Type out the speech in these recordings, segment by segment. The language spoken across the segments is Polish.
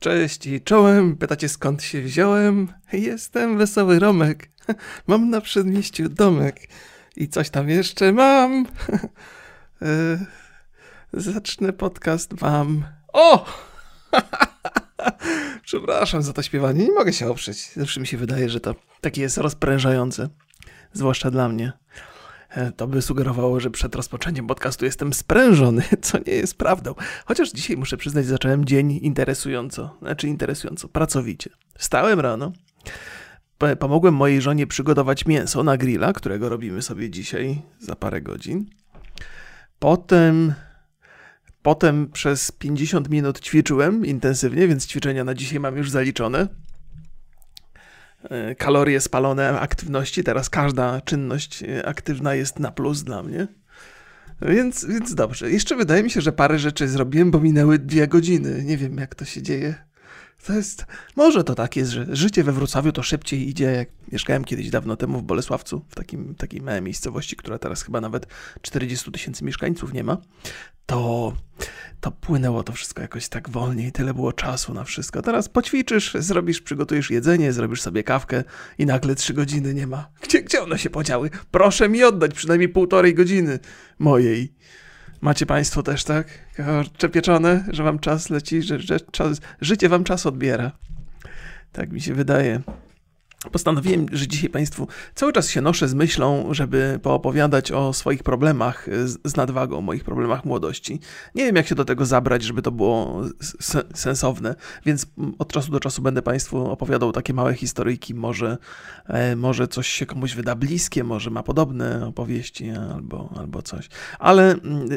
Cześć i czołem, pytacie skąd się wziąłem? Jestem Wesoły Romek, mam na przedmieściu domek i coś tam jeszcze mam. E, zacznę podcast wam. O! Przepraszam za to śpiewanie, nie mogę się oprzeć. Zawsze mi się wydaje, że to takie jest rozprężające, zwłaszcza dla mnie. E, to by sugerowało, że przed rozpoczęciem podcastu jestem sprężony, co nie jest prawdą. Chociaż dzisiaj muszę przyznać, zacząłem dzień interesująco, znaczy interesująco, pracowicie. Wstałem rano, pomogłem mojej żonie przygotować mięso na grilla, którego robimy sobie dzisiaj za parę godzin. Potem Potem przez 50 minut ćwiczyłem intensywnie, więc ćwiczenia na dzisiaj mam już zaliczone. E, kalorie spalone aktywności. Teraz każda czynność e, aktywna jest na plus dla mnie. Więc, więc dobrze. Jeszcze wydaje mi się, że parę rzeczy zrobiłem, bo minęły dwie godziny. Nie wiem, jak to się dzieje. To jest, może to tak jest, że życie we Wrocławiu to szybciej idzie, jak mieszkałem kiedyś dawno temu w Bolesławcu, w takim, takiej małej miejscowości, która teraz chyba nawet 40 tysięcy mieszkańców nie ma, to, to płynęło to wszystko jakoś tak wolniej, tyle było czasu na wszystko. Teraz poćwiczysz, zrobisz, przygotujesz jedzenie, zrobisz sobie kawkę i nagle trzy godziny nie ma. Gdzie, gdzie one się podziały? Proszę mi oddać przynajmniej półtorej godziny mojej. Macie Państwo też tak? Czepieczone, że Wam czas leci, że, że czas, życie Wam czas odbiera. Tak mi się wydaje. Postanowiłem, że dzisiaj Państwu cały czas się noszę z myślą, żeby poopowiadać o swoich problemach z, z nadwagą, moich problemach młodości. Nie wiem, jak się do tego zabrać, żeby to było sensowne, więc od czasu do czasu będę Państwu opowiadał takie małe historyjki. Może, e, może coś się komuś wyda bliskie, może ma podobne opowieści albo, albo coś. Ale mm,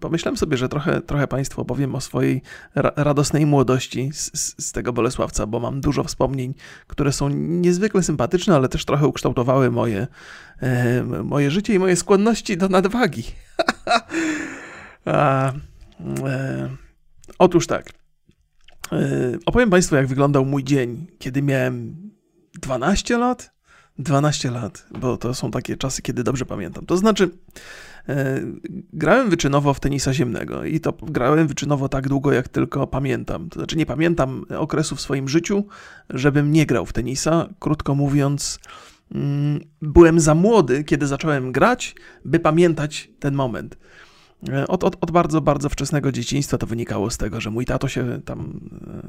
pomyślałem sobie, że trochę, trochę Państwu opowiem o swojej ra radosnej młodości z, z tego Bolesławca, bo mam dużo wspomnień, które są niezwykle niezwykle sympatyczne, ale też trochę ukształtowały moje, e, moje życie i moje skłonności do nadwagi. A, e, otóż tak. E, opowiem Państwu, jak wyglądał mój dzień, kiedy miałem 12 lat. 12 lat, bo to są takie czasy, kiedy dobrze pamiętam. To znaczy, e, grałem wyczynowo w tenisa ziemnego i to grałem wyczynowo tak długo, jak tylko pamiętam. To znaczy, nie pamiętam okresu w swoim życiu, żebym nie grał w tenisa. Krótko mówiąc, mm, byłem za młody, kiedy zacząłem grać, by pamiętać ten moment. E, od, od, od, bardzo, bardzo wczesnego dzieciństwa to wynikało z tego, że mój tato się tam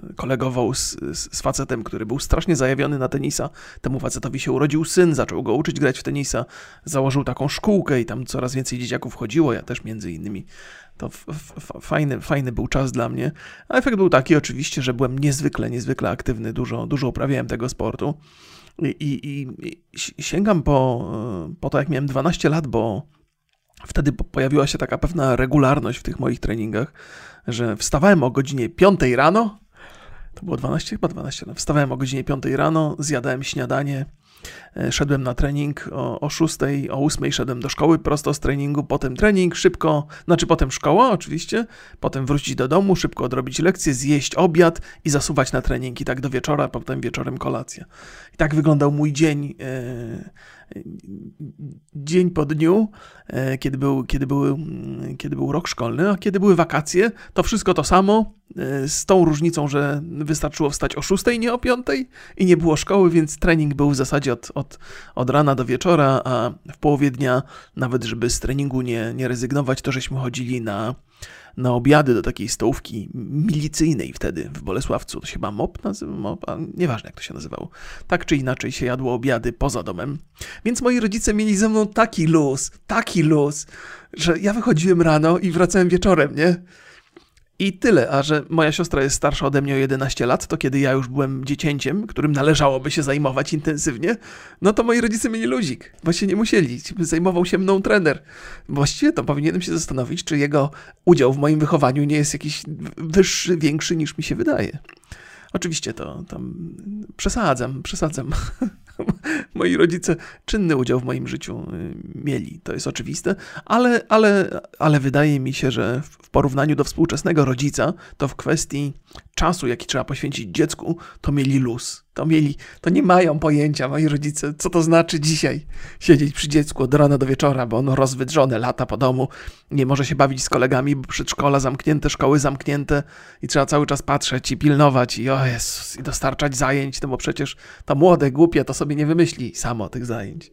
e, kolegował z, z, facetem, który był strasznie zajawiony na tenisa. Temu facetowi się urodził syn, zaczął go uczyć grać w tenisa, założył taką szkółkę i tam coraz więcej dzieciaków chodziło, ja też między innymi. To fajny, fajny był czas dla mnie. A efekt był taki oczywiście, że byłem niezwykle, niezwykle aktywny, dużo, dużo uprawiałem tego sportu. I, i, i sięgam po, e, po to, jak miałem 12 lat, bo Wtedy pojawiła się taka pewna regularność w tych moich treningach, że wstawałem o godzinie 5 rano, to było 12, chyba 12, no, wstawałem o godzinie 5 rano, zjadałem śniadanie, e, szedłem na trening o, o 6, o 8 szedłem do szkoły prosto z treningu, potem trening, szybko, znaczy potem szkoła oczywiście, potem wrócić do domu, szybko odrobić lekcję, zjeść obiad i zasuwać na trening i tak do wieczora, potem wieczorem kolacja. I tak wyglądał mój dzień e, dzień po dniu, e, kiedy był, kiedy, był, kiedy był rok szkolny, a kiedy były wakacje, to wszystko to samo, e, z tą różnicą, że wystarczyło wstać o 6, nie o 5 i nie było szkoły, więc trening był w zasadzie od, od, od rana do wieczora, a w połowie dnia, nawet żeby z treningu nie, nie rezygnować, to żeśmy chodzili na na obiady do takiej stołówki milicyjnej wtedy w Bolesławcu. To się chyba MOP nazywa, nieważne jak to się nazywało. Tak czy inaczej się jadło obiady poza domem. Więc moi rodzice mieli ze mną taki luz, taki luz, że ja wychodziłem rano i wracałem wieczorem, nie? I tyle, a że moja siostra jest starsza ode mnie o 11 lat, to kiedy ja już byłem dziecięciem, którym należałoby się zajmować intensywnie, no to moi rodzice mieli luzik, się nie musieli, zajmował się mną trener. Właściwie to powinienem się zastanowić, czy jego udział w moim wychowaniu nie jest jakiś wyższy, większy niż mi się wydaje. Oczywiście to tam przesadzam, przesadzam. Moi rodzice czynny udział w moim życiu y, mieli, to jest oczywiste, ale, ale, ale wydaje mi się, że w porównaniu do współczesnego rodzica, to w kwestii czasu, jaki trzeba poświęcić dziecku, to mieli luz. To mieli, to nie mają pojęcia moi rodzice, co to znaczy dzisiaj siedzieć przy dziecku od rana do wieczora, bo ono rozwydrzone lata po domu, nie może się bawić z kolegami, bo przedszkola zamknięte, szkoły zamknięte i trzeba cały czas patrzeć i pilnować i o Jezus, i dostarczać zajęć, no bo przecież to młode, głupie to sobie nie wymyśli samo tych zajęć.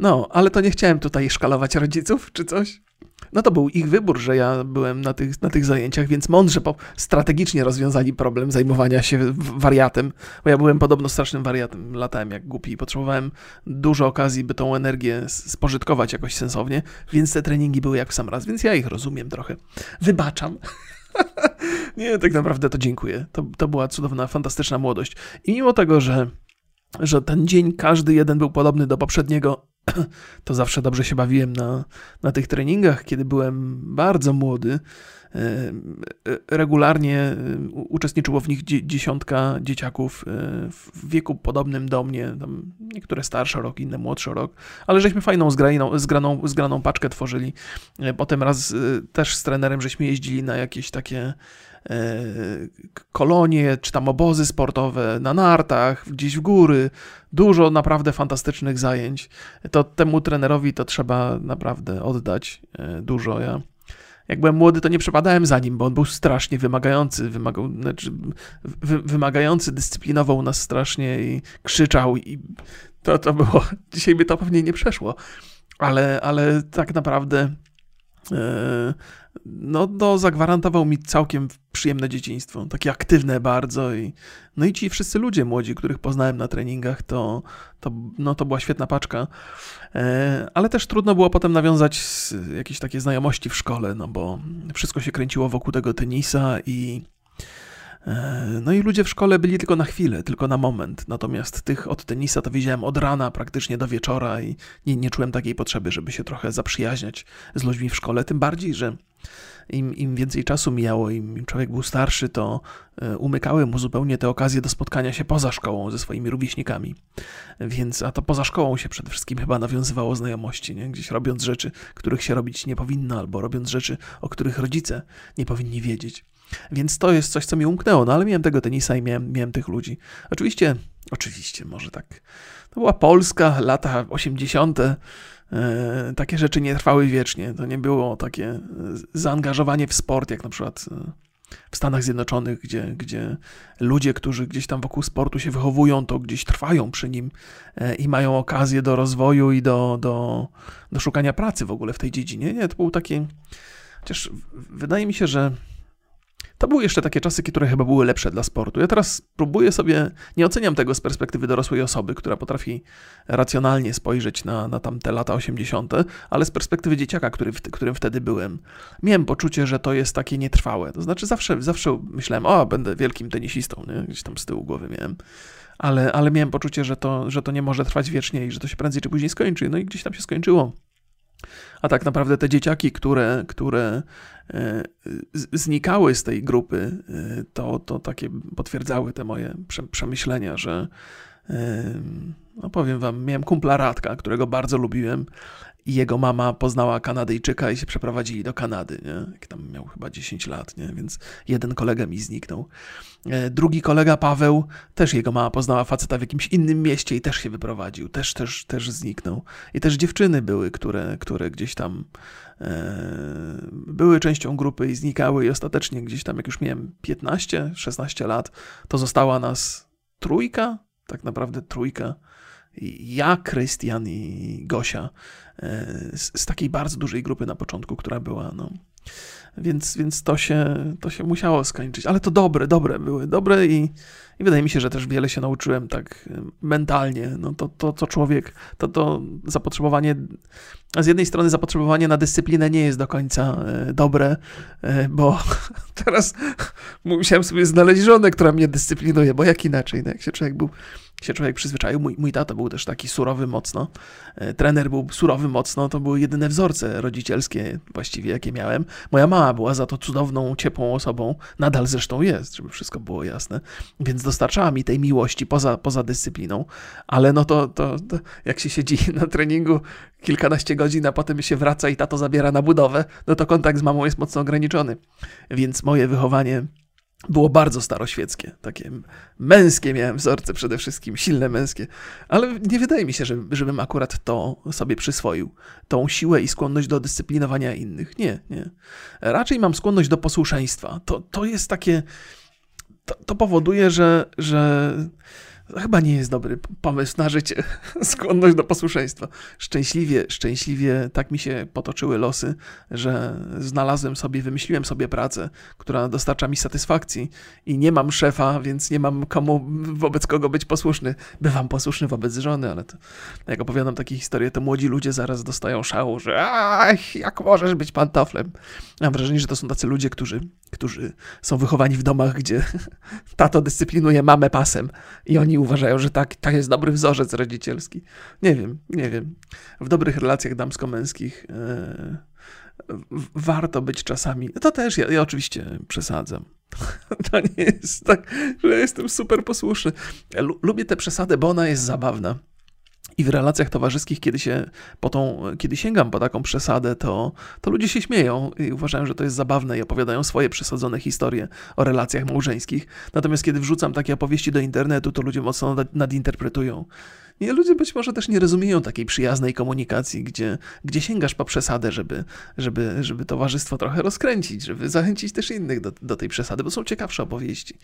No, ale to nie chciałem tutaj szkalować rodziców czy coś. No to był ich wybór, że ja byłem na tych, na tych zajęciach, więc mądrze, po, strategicznie rozwiązali problem zajmowania się wariatem, bo ja byłem podobno strasznym wariatem, latałem jak głupi i potrzebowałem dużo okazji, by tą energię spożytkować jakoś sensownie, więc te treningi były jak w sam raz, więc ja ich rozumiem trochę. Wybaczam. Nie, tak naprawdę to dziękuję. To, to była cudowna, fantastyczna młodość. I mimo tego, że, że ten dzień, każdy jeden był podobny do poprzedniego, to zawsze dobrze się bawiłem na, na tych treningach, kiedy byłem bardzo młody. E, e, regularnie e, uczestniczyło w nich dziesiątka dzieciaków w wieku podobnym do mnie, niektóre starsze rok, inne młodszy rok, ale żeśmy fajną zgraną, zgraną, zgraną paczkę tworzyli. Potem raz też z trenerem żeśmy jeździli na jakieś takie kolonie, czy tam obozy sportowe na nartach, gdzieś w góry. Dużo naprawdę fantastycznych zajęć. To temu trenerowi to trzeba naprawdę oddać dużo. Ja jak byłem młody, to nie przepadałem za nim, bo on był strasznie wymagający, wymagał, znaczy, wy, wymagający, dyscyplinował nas strasznie i krzyczał i to, to było, dzisiaj by to pewnie nie przeszło, ale, ale tak naprawdę e, no, no, zagwarantował mi całkiem przyjemne dzieciństwo, takie aktywne bardzo i no i ci wszyscy ludzie młodzi, których poznałem na treningach, to, to, no, to była świetna paczka, e, ale też trudno było potem nawiązać jakieś takie znajomości w szkole, no bo wszystko się kręciło wokół tego tenisa i no i ludzie w szkole byli tylko na chwilę, tylko na moment. Natomiast tych od tenisa to widziałem od rana praktycznie do wieczora i nie, nie czułem takiej potrzeby, żeby się trochę zaprzyjaźniać z ludźmi w szkole. Tym bardziej, że im, im więcej czasu mijało, im człowiek był starszy, to e, umykały mu zupełnie te okazje do spotkania się poza szkołą ze swoimi rówieśnikami. Więc, a to poza szkołą się przede wszystkim chyba nawiązywało znajomości, nie? gdzieś robiąc rzeczy, których się robić nie powinno, albo robiąc rzeczy, o których rodzice nie powinni wiedzieć. Więc to jest coś, co mi umknęło, no ale miałem tego tenisa i miałem, miałem tych ludzi. Oczywiście, oczywiście, może tak. To była Polska, lata 80. E, takie rzeczy nie trwały wiecznie. To nie było takie zaangażowanie w sport, jak na przykład e, w Stanach Zjednoczonych, gdzie, gdzie ludzie, którzy gdzieś tam wokół sportu się wychowują, to gdzieś trwają przy nim e, i mają okazję do rozwoju i do, do, do szukania pracy w ogóle w tej dziedzinie. Nie, to był takie. Chociaż wydaje mi się, że to były jeszcze takie czasy, które chyba były lepsze dla sportu. Ja teraz próbuję sobie, nie oceniam tego z perspektywy dorosłej osoby, która potrafi racjonalnie spojrzeć na, na tamte lata 80., ale z perspektywy dzieciaka, który, którym wtedy byłem, miałem poczucie, że to jest takie nietrwałe. To znaczy zawsze, zawsze myślałem, o, będę wielkim tenisistą, nie? gdzieś tam z tyłu głowy miałem. Ale, ale miałem poczucie, że to, że to nie może trwać wiecznie i że to się prędzej czy później skończy. No i gdzieś tam się skończyło. A tak naprawdę te dzieciaki, które, które e, znikały z tej grupy, e, to, to takie potwierdzały te moje przemyślenia, że no powiem wam, miałem kumpla Radka, którego bardzo lubiłem i jego mama poznała Kanadyjczyka i się przeprowadzili do Kanady, nie? Jak tam miał chyba 10 lat, nie? Więc jeden kolega mi zniknął. E, drugi kolega Paweł, też jego mama poznała faceta w jakimś innym mieście i też się wyprowadził, też, też, też zniknął. I też dziewczyny były, które, które gdzieś tam e, były częścią grupy i znikały i ostatecznie gdzieś tam, jak już miałem 15, 16 lat, to została nas trójka, tak naprawdę trójka ja, Krystian i Gosia e, z, z, takiej bardzo dużej grupy na początku, która była, no. Więc, więc to, się, to się musiało skończyć. Ale to dobre, dobre były, dobre i, i wydaje mi się, że też wiele się nauczyłem tak e, mentalnie. No to, to, to człowiek, to, to zapotrzebowanie, z jednej strony zapotrzebowanie na dyscyplinę nie jest do końca e, dobre, bo teraz musiałem sobie znaleźć żonę, która mnie dyscyplinuje, bo jak inaczej, no jak się człowiek był się człowiek przyzwyczaił. Mój, mój tato był też taki surowy mocno. E, trener był surowy mocno. To były jedyne wzorce rodzicielskie właściwie, jakie miałem. Moja mama była za to cudowną, ciepłą osobą. Nadal zresztą jest, żeby wszystko było jasne. Więc dostarczała mi tej miłości poza, poza dyscypliną. Ale no to, to, to jak się siedzi na treningu kilkanaście godzin, a potem się wraca i tato zabiera na budowę, no to kontakt z mamą jest mocno ograniczony. Więc moje wychowanie było bardzo staroświeckie, takie męskie miałem wzorce przede wszystkim, silne męskie, ale nie wydaje mi się, że, żebym akurat to sobie przyswoił, tą siłę i skłonność do dyscyplinowania innych. Nie, nie. Raczej mam skłonność do posłuszeństwa. To, to jest takie, to, to powoduje, że, że to chyba nie jest dobry pomysł na życie. Skłonność do posłuszeństwa. Szczęśliwie, szczęśliwie tak mi się potoczyły losy, że znalazłem sobie, wymyśliłem sobie pracę, która dostarcza mi satysfakcji i nie mam szefa, więc nie mam komu, wobec kogo być posłuszny. Bywam posłuszny wobec żony, ale to, jak opowiadam takie historie, to młodzi ludzie zaraz dostają szału, że ach, jak możesz być pantoflem. Mam wrażenie, że to są tacy ludzie, którzy, którzy są wychowani w domach, gdzie tato dyscyplinuje mamę pasem i oni uważają, że tak, tak jest dobry wzorzec rodzicielski. Nie wiem, nie wiem. W dobrych relacjach damsko-męskich e, warto być czasami. To też ja, ja oczywiście przesadzam. To nie jest tak, że jestem super posłuszny. Lubię tę przesadę, bo ona jest zabawna. I w relacjach towarzyskich, kiedy, się po tą, kiedy sięgam po taką przesadę, to, to ludzie się śmieją i uważają, że to jest zabawne i opowiadają swoje przesadzone historie o relacjach małżeńskich. Natomiast kiedy wrzucam takie opowieści do internetu, to ludzie mocno nadinterpretują. I ludzie być może też nie rozumieją takiej przyjaznej komunikacji, gdzie, gdzie sięgasz po przesadę, żeby, żeby, żeby towarzystwo trochę rozkręcić, żeby zachęcić też innych do, do tej przesady, bo są ciekawsze opowieści.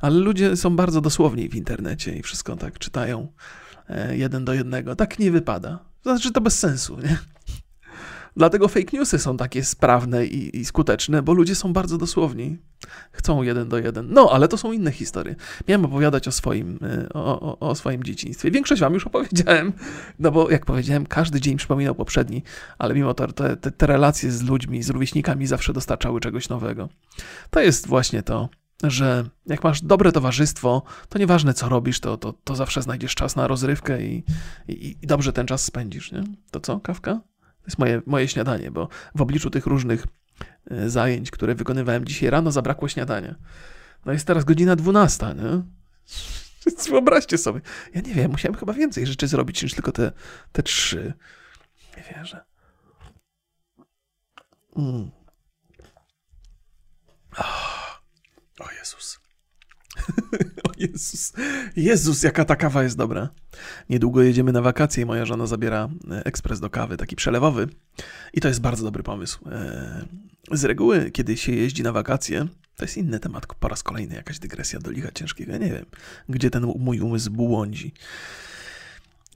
Ale ludzie są bardzo dosłowni w internecie i wszystko tak czytają. E, jeden do jednego. Tak nie wypada. Znaczy, to bez sensu, nie? Dlatego fake newsy są takie sprawne i, i, skuteczne, bo ludzie są bardzo dosłowni. Chcą jeden do jeden. No, ale to są inne historie. Miałem opowiadać o swoim, e, o, o, o, swoim dzieciństwie. Większość wam już opowiedziałem, no bo jak powiedziałem, każdy dzień przypominał poprzedni, ale mimo to te, te, te relacje z ludźmi, z rówieśnikami zawsze dostarczały czegoś nowego. To jest właśnie to, że jak masz dobre towarzystwo, to nieważne co robisz, to, to, to zawsze znajdziesz czas na rozrywkę i, i, i dobrze ten czas spędzisz. Nie? To co, kawka? To jest moje, moje śniadanie, bo w obliczu tych różnych e, zajęć, które wykonywałem dzisiaj rano, zabrakło śniadania. No jest teraz godzina 12, nie? Więc wyobraźcie sobie. Ja nie wiem, musiałem chyba więcej rzeczy zrobić niż tylko te, te trzy. Nie wierzę. Mm. Oh. O Jezus. o Jezus. Jezus, jaka ta kawa jest dobra. Niedługo jedziemy na wakacje i moja żona zabiera e, ekspres do kawy, taki przelewowy. I to jest bardzo dobry pomysł. E, z reguły, kiedy się jeździ na wakacje, to jest inny temat, po raz kolejny jakaś dygresja do licha ciężkiego. Nie wiem, gdzie ten mój umysł błądzi.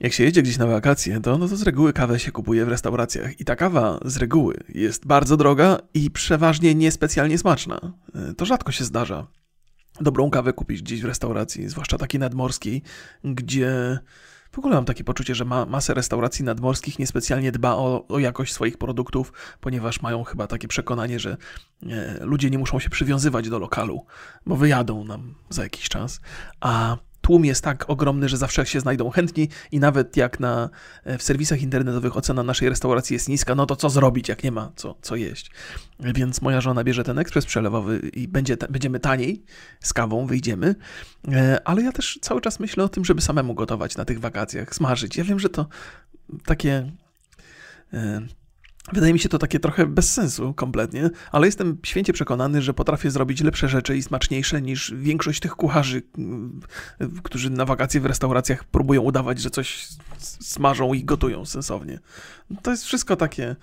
Jak się jedzie gdzieś na wakacje, to, no to z reguły kawę się kupuje w restauracjach. I ta kawa z reguły jest bardzo droga i przeważnie niespecjalnie smaczna. E, to rzadko się zdarza. Dobrą kawę kupić gdzieś w restauracji, zwłaszcza takiej nadmorskiej, gdzie w ogóle mam takie poczucie, że ma masę restauracji nadmorskich niespecjalnie dba o, o jakość swoich produktów, ponieważ mają chyba takie przekonanie, że e, ludzie nie muszą się przywiązywać do lokalu, bo wyjadą nam za jakiś czas. A tłum jest tak ogromny, że zawsze się znajdą chętni i nawet jak na, e, w serwisach internetowych ocena naszej restauracji jest niska, no to co zrobić, jak nie ma co, co jeść. Więc moja żona bierze ten ekspres przelewowy i będzie, będziemy taniej z kawą, wyjdziemy. E, ale ja też cały czas myślę o tym, żeby samemu gotować na tych wakacjach, smażyć. Ja wiem, że to takie e, Wydaje mi się to takie trochę bez sensu kompletnie, ale jestem święcie przekonany, że potrafię zrobić lepsze rzeczy i smaczniejsze niż większość tych kucharzy, mm, którzy na wakacje w restauracjach próbują udawać, że coś smażą i gotują sensownie. To jest wszystko takie,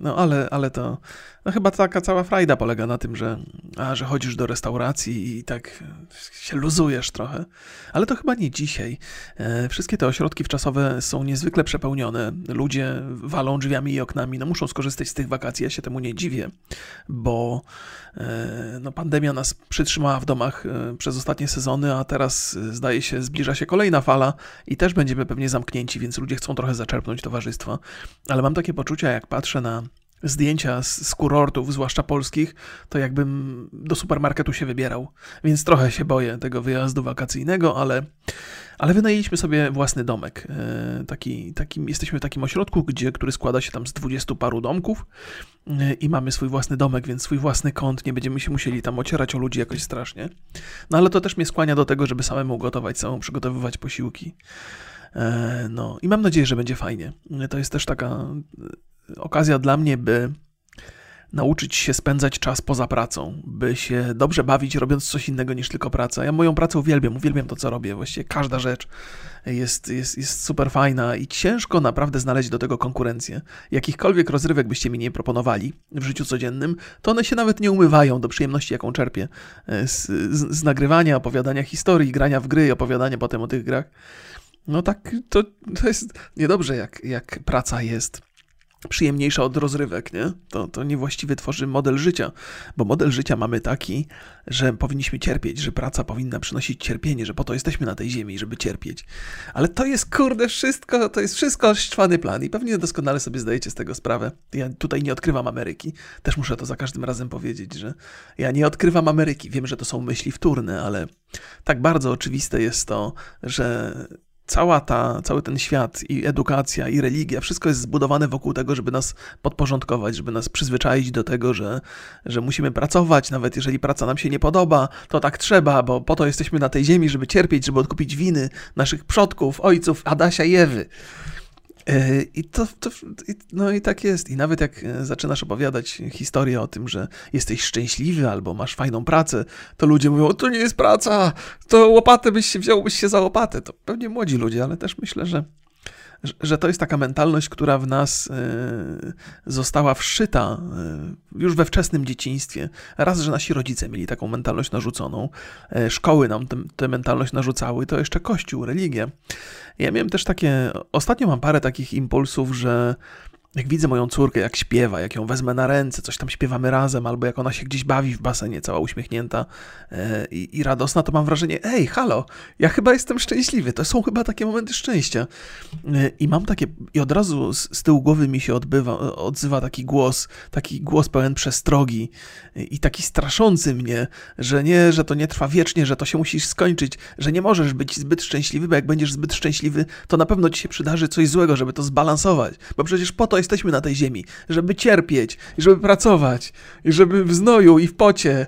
no ale, ale to no chyba taka cała frajda polega na tym, że, a, że chodzisz do restauracji i tak się luzujesz trochę. Ale to chyba nie dzisiaj. E, wszystkie te ośrodki wczasowe są niezwykle przepełnione. Ludzie walą drzwiami i oknami. No muszą skorzystać z tych wakacji. Ja się temu nie dziwię, bo e, no, pandemia nas przytrzymała w domach e, przez ostatnie sezony, a teraz zdaje się zbliża się kolejna fala i też będziemy pewnie zamknięci, więc ludzie chcą trochę zaczerpnąć towarzystwo. Ale mam takie poczucia, jak patrzę na zdjęcia z, z kurortów, zwłaszcza polskich, to jakbym do supermarketu się wybierał. Więc trochę się boję tego wyjazdu wakacyjnego, ale, ale wynajęliśmy sobie własny domek. E, taki, takim, jesteśmy w takim ośrodku, gdzie, który składa się tam z dwudziestu paru domków e, i mamy swój własny domek, więc swój własny kąt. Nie będziemy się musieli tam ocierać o ludzi jakoś strasznie. No ale to też mnie skłania do tego, żeby samemu gotować, samemu przygotowywać posiłki. E, no i mam nadzieję, że będzie fajnie. To jest też taka okazja dla mnie, by nauczyć się spędzać czas poza pracą, by się dobrze bawić, robiąc coś innego niż tylko praca. Ja moją pracę uwielbiam, uwielbiam to, co robię. Właściwie każda rzecz jest, jest, jest super fajna i ciężko naprawdę znaleźć do tego konkurencję. Jakichkolwiek rozrywek byście mi nie proponowali w życiu codziennym, to one się nawet nie umywają do przyjemności, jaką czerpię e, z, z, z nagrywania, opowiadania historii, grania w gry, opowiadania potem o tych grach. No tak, to, to jest niedobrze, jak, jak praca jest przyjemniejsza od rozrywek, nie? To, to niewłaściwie tworzy model życia, bo model życia mamy taki, że powinniśmy cierpieć, że praca powinna przynosić cierpienie, że po to jesteśmy na tej ziemi, żeby cierpieć. Ale to jest, kurde, wszystko, to jest wszystko szczwany plan i pewnie doskonale sobie zdajecie z tego sprawę. Ja tutaj nie odkrywam Ameryki. Też muszę to za każdym razem powiedzieć, że ja nie odkrywam Ameryki. Wiem, że to są myśli wtórne, ale tak bardzo oczywiste jest to, że cała ta, cały ten świat i edukacja i religia, wszystko jest zbudowane wokół tego, żeby nas podporządkować, żeby nas przyzwyczaić do tego, że, że musimy pracować, nawet jeżeli praca nam się nie podoba, to tak trzeba, bo po to jesteśmy na tej ziemi, żeby cierpieć, żeby odkupić winy naszych przodków, ojców Adasia i Ewy. E, I to, to, no i tak jest. I nawet jak e, zaczynasz opowiadać historię o tym, że jesteś szczęśliwy albo masz fajną pracę, to ludzie mówią, to nie jest praca, to łopatę byś się wziął, byś się za łopatę. To pewnie młodzi ludzie, ale też myślę, że że to jest taka mentalność, która w nas e, została wszyta e, już we wczesnym dzieciństwie. Raz, że nasi rodzice mieli taką mentalność narzuconą, e, szkoły nam tę mentalność narzucały, to jeszcze Kościół, religia. Ja miałem też takie, ostatnio mam parę takich impulsów, że jak widzę moją córkę, jak śpiewa, jak ją wezmę na ręce, coś tam śpiewamy razem, albo jak ona się gdzieś bawi w basenie, cała uśmiechnięta e, i, i, radosna, to mam wrażenie, ej, halo, ja chyba jestem szczęśliwy. To są chyba takie momenty szczęścia. E, I mam takie, i od razu z, z, tyłu głowy mi się odbywa, odzywa taki głos, taki głos pełen przestrogi i taki straszący mnie, że nie, że to nie trwa wiecznie, że to się musisz skończyć, że nie możesz być zbyt szczęśliwy, bo jak będziesz zbyt szczęśliwy, to na pewno ci się przydarzy coś złego, żeby to zbalansować, bo przecież po to jesteśmy na tej ziemi, żeby cierpieć, żeby pracować, żeby w znoju i w pocie,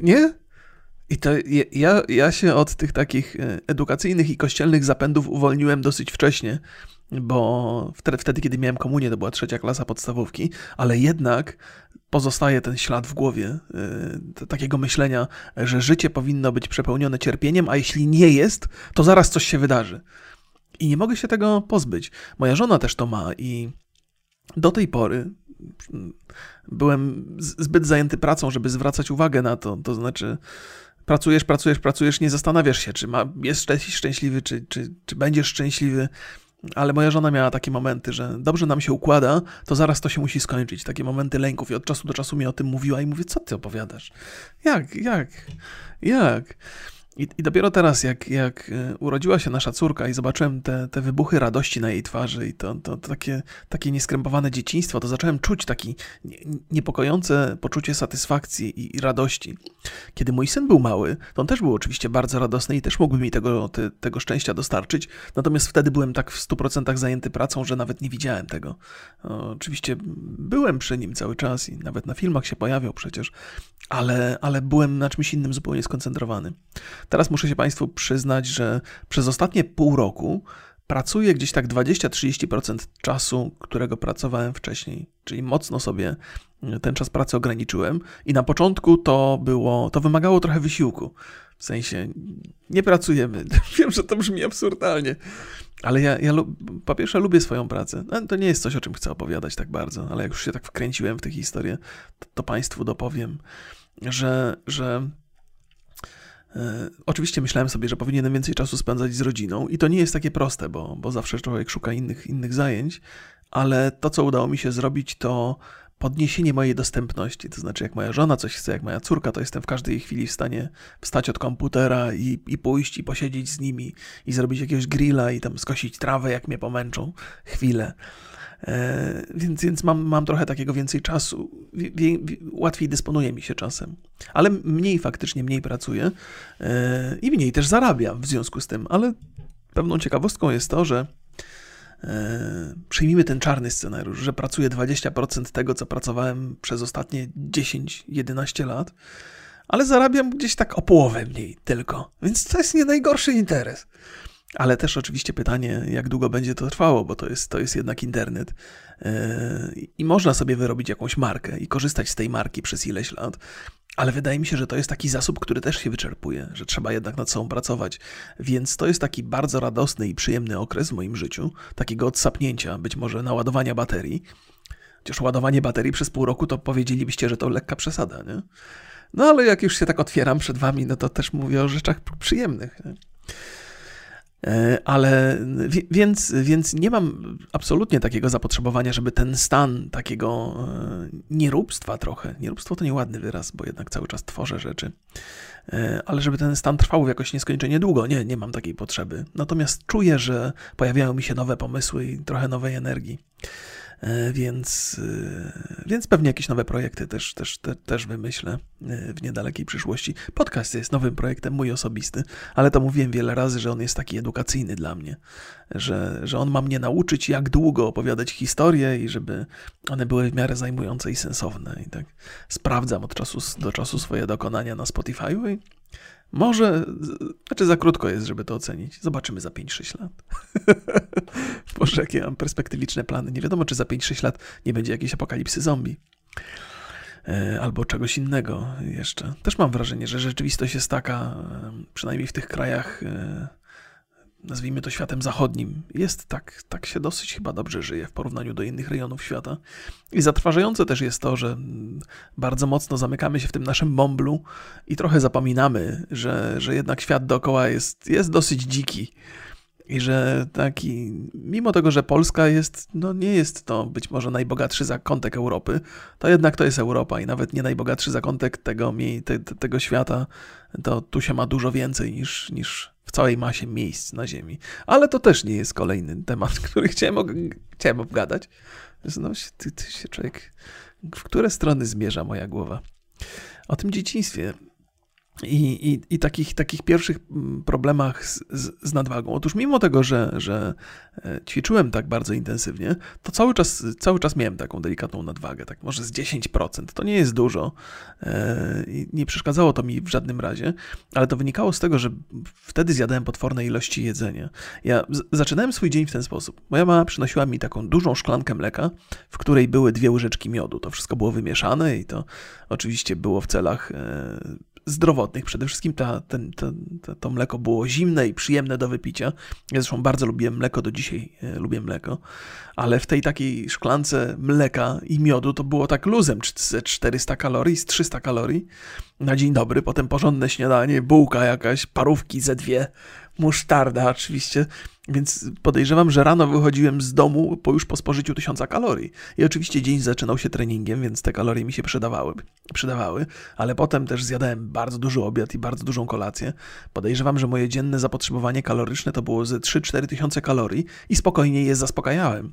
nie? I to ja, ja się od tych takich e, edukacyjnych i kościelnych zapędów uwolniłem dosyć wcześnie, bo wtedy, wtedy, kiedy miałem komunię, to była trzecia klasa podstawówki, ale jednak pozostaje ten ślad w głowie y, takiego myślenia, że życie powinno być przepełnione cierpieniem, a jeśli nie jest, to zaraz coś się wydarzy. I nie mogę się tego pozbyć. Moja żona też to ma i do tej pory byłem zbyt zajęty pracą, żeby zwracać uwagę na to. To znaczy, pracujesz, pracujesz, pracujesz, nie zastanawiasz się, czy ma, jest szczęśliwy, czy, czy, czy będziesz szczęśliwy. Ale moja żona miała takie momenty, że dobrze nam się układa, to zaraz to się musi skończyć. Takie momenty lęków i od czasu do czasu mi o tym mówiła i mówię, co ty opowiadasz? Jak, jak, jak? I, I, dopiero teraz, jak, jak e, urodziła się nasza córka i zobaczyłem te, te wybuchy radości na jej twarzy i to, to, to takie, takie nieskrępowane dzieciństwo, to zacząłem czuć takie niepokojące poczucie satysfakcji i, i, radości. Kiedy mój syn był mały, to on też był oczywiście bardzo radosny i też mógłby mi tego, te, tego szczęścia dostarczyć, natomiast wtedy byłem tak w 100% zajęty pracą, że nawet nie widziałem tego. Oczywiście byłem przy nim cały czas i nawet na filmach się pojawiał przecież, ale, ale byłem na czymś innym zupełnie skoncentrowany. Teraz muszę się Państwu przyznać, że przez ostatnie pół roku pracuję gdzieś tak 20-30% czasu, którego pracowałem wcześniej. Czyli mocno sobie ten czas pracy ograniczyłem i na początku to było, to wymagało trochę wysiłku. W sensie nie pracujemy. Wiem, że to brzmi absurdalnie, ale ja, ja po pierwsze lubię swoją pracę. No, to nie jest coś, o czym chcę opowiadać tak bardzo, ale jak już się tak wkręciłem w tę historię, to, to Państwu dopowiem, że, że E, oczywiście myślałem sobie, że powinienem więcej czasu spędzać z rodziną i to nie jest takie proste, bo, bo zawsze człowiek szuka innych, innych zajęć, ale to, co udało mi się zrobić, to podniesienie mojej dostępności. To znaczy, jak moja żona coś chce, jak moja córka, to jestem w każdej chwili w stanie wstać od komputera i, i pójść i posiedzieć z nimi i zrobić jakiegoś grilla i tam skosić trawę, jak mnie pomęczą chwilę. E, więc, więc mam, mam trochę takiego więcej czasu, wie, łatwiej dysponuje mi się czasem, ale mniej faktycznie, mniej pracuję e, i mniej też zarabiam w związku z tym, ale pewną ciekawostką jest to, że e, przyjmijmy ten czarny scenariusz, że pracuję 20% tego, co pracowałem przez ostatnie 10-11 lat, ale zarabiam gdzieś tak o połowę mniej tylko, więc to jest nie najgorszy interes. Ale też oczywiście pytanie, jak długo będzie to trwało, bo to jest, to jest jednak internet. Yy, I można sobie wyrobić jakąś markę i korzystać z tej marki przez ileś lat. Ale wydaje mi się, że to jest taki zasób, który też się wyczerpuje, że trzeba jednak nad sobą pracować. Więc to jest taki bardzo radosny i przyjemny okres w moim życiu, takiego odsapnięcia, być może naładowania baterii. Chociaż ładowanie baterii przez pół roku to powiedzielibyście, że to lekka przesada, nie? No ale jak już się tak otwieram przed wami, no to też mówię o rzeczach przyjemnych. Nie? E, ale więc, więc nie mam absolutnie takiego zapotrzebowania, żeby ten stan takiego e, nieróbstwa trochę, nieróbstwo to nieładny wyraz, bo jednak cały czas tworzę rzeczy, e, ale żeby ten stan trwał jakoś nieskończenie długo, nie, nie mam takiej potrzeby. Natomiast czuję, że pojawiają mi się nowe pomysły i trochę nowej energii. E, więc, e, więc pewnie jakieś nowe projekty też, też, te, też wymyślę e, w niedalekiej przyszłości. Podcast jest nowym projektem, mój osobisty, ale to mówiłem wiele razy, że on jest taki edukacyjny dla mnie, że, że on ma mnie nauczyć, jak długo opowiadać historie i żeby one były w miarę zajmujące i sensowne. I tak sprawdzam od czasu do czasu swoje dokonania na Spotify i może, znaczy za krótko jest, żeby to ocenić. Zobaczymy za 5-6 lat. Boże, jakie mam perspektywiczne plany. Nie wiadomo, czy za 5-6 lat nie będzie jakiejś apokalipsy zombie. E, albo czegoś innego jeszcze. Też mam wrażenie, że rzeczywistość jest taka, przynajmniej w tych krajach e, nazwijmy to światem zachodnim, jest tak, tak się dosyć chyba dobrze żyje w porównaniu do innych rejonów świata. I zatrważające też jest to, że bardzo mocno zamykamy się w tym naszym bąblu i trochę zapominamy, że, że jednak świat dookoła jest, jest dosyć dziki. I że taki, mimo tego, że Polska jest, no nie jest to być może najbogatszy zakątek Europy, to jednak to jest Europa i nawet nie najbogatszy zakątek tego, te, tego świata, to tu się ma dużo więcej niż, niż całej masie miejsc na Ziemi. Ale to też nie jest kolejny temat, który chciałem, chciałem obgadać. No, ty, ty się człowiek, w które strony zmierza moja głowa? O tym dzieciństwie. I, i, i takich, takich pierwszych mm, problemach z, z, z, nadwagą. Otóż mimo tego, że, że e, ćwiczyłem tak bardzo intensywnie, to cały czas, cały czas miałem taką delikatną nadwagę, tak może z 10%. To nie jest dużo e, i nie przeszkadzało to mi w żadnym razie, ale to wynikało z tego, że wtedy zjadałem potworne ilości jedzenia. Ja zaczynałem swój dzień w ten sposób. Moja mama przynosiła mi taką dużą szklankę mleka, w której były dwie łyżeczki miodu. To wszystko było wymieszane i to oczywiście było w celach e, zdrowotnych. Przede wszystkim ta, ten, to, to mleko było zimne i przyjemne do wypicia. Ja zresztą bardzo lubiłem mleko, do dzisiaj e, lubię mleko, ale w tej takiej szklance mleka i miodu to było tak luzem, 400 kalorii z 300 kalorii na dzień dobry, potem porządne śniadanie, bułka jakaś, parówki ze dwie, musztarda oczywiście, więc podejrzewam, że rano wychodziłem z domu po już po spożyciu tysiąca kalorii. I oczywiście dzień zaczynał się treningiem, więc te kalorie mi się przydawały, przydawały, ale potem też zjadałem bardzo duży obiad i bardzo dużą kolację. Podejrzewam, że moje dzienne zapotrzebowanie kaloryczne to było ze 3-4 tysiące kalorii i spokojnie je zaspokajałem.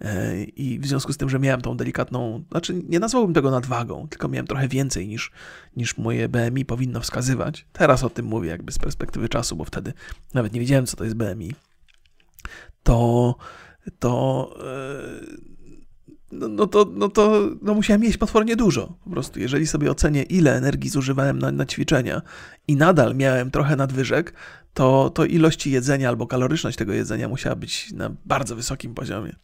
E, I w związku z tym, że miałem tą delikatną, znaczy nie nazwałbym tego nadwagą, tylko miałem trochę więcej niż, niż moje BMI powinno wskazywać. Teraz o tym mówię jakby z perspektywy czasu, bo wtedy nawet nie wiedziałem, co to jest BMI. To, to, e, no, no, to, no to no musiałem jeść potwornie dużo. Po prostu, jeżeli sobie ocenię, ile energii zużywałem na, na ćwiczenia i nadal miałem trochę nadwyżek, to, to ilości jedzenia albo kaloryczność tego jedzenia musiała być na bardzo wysokim poziomie.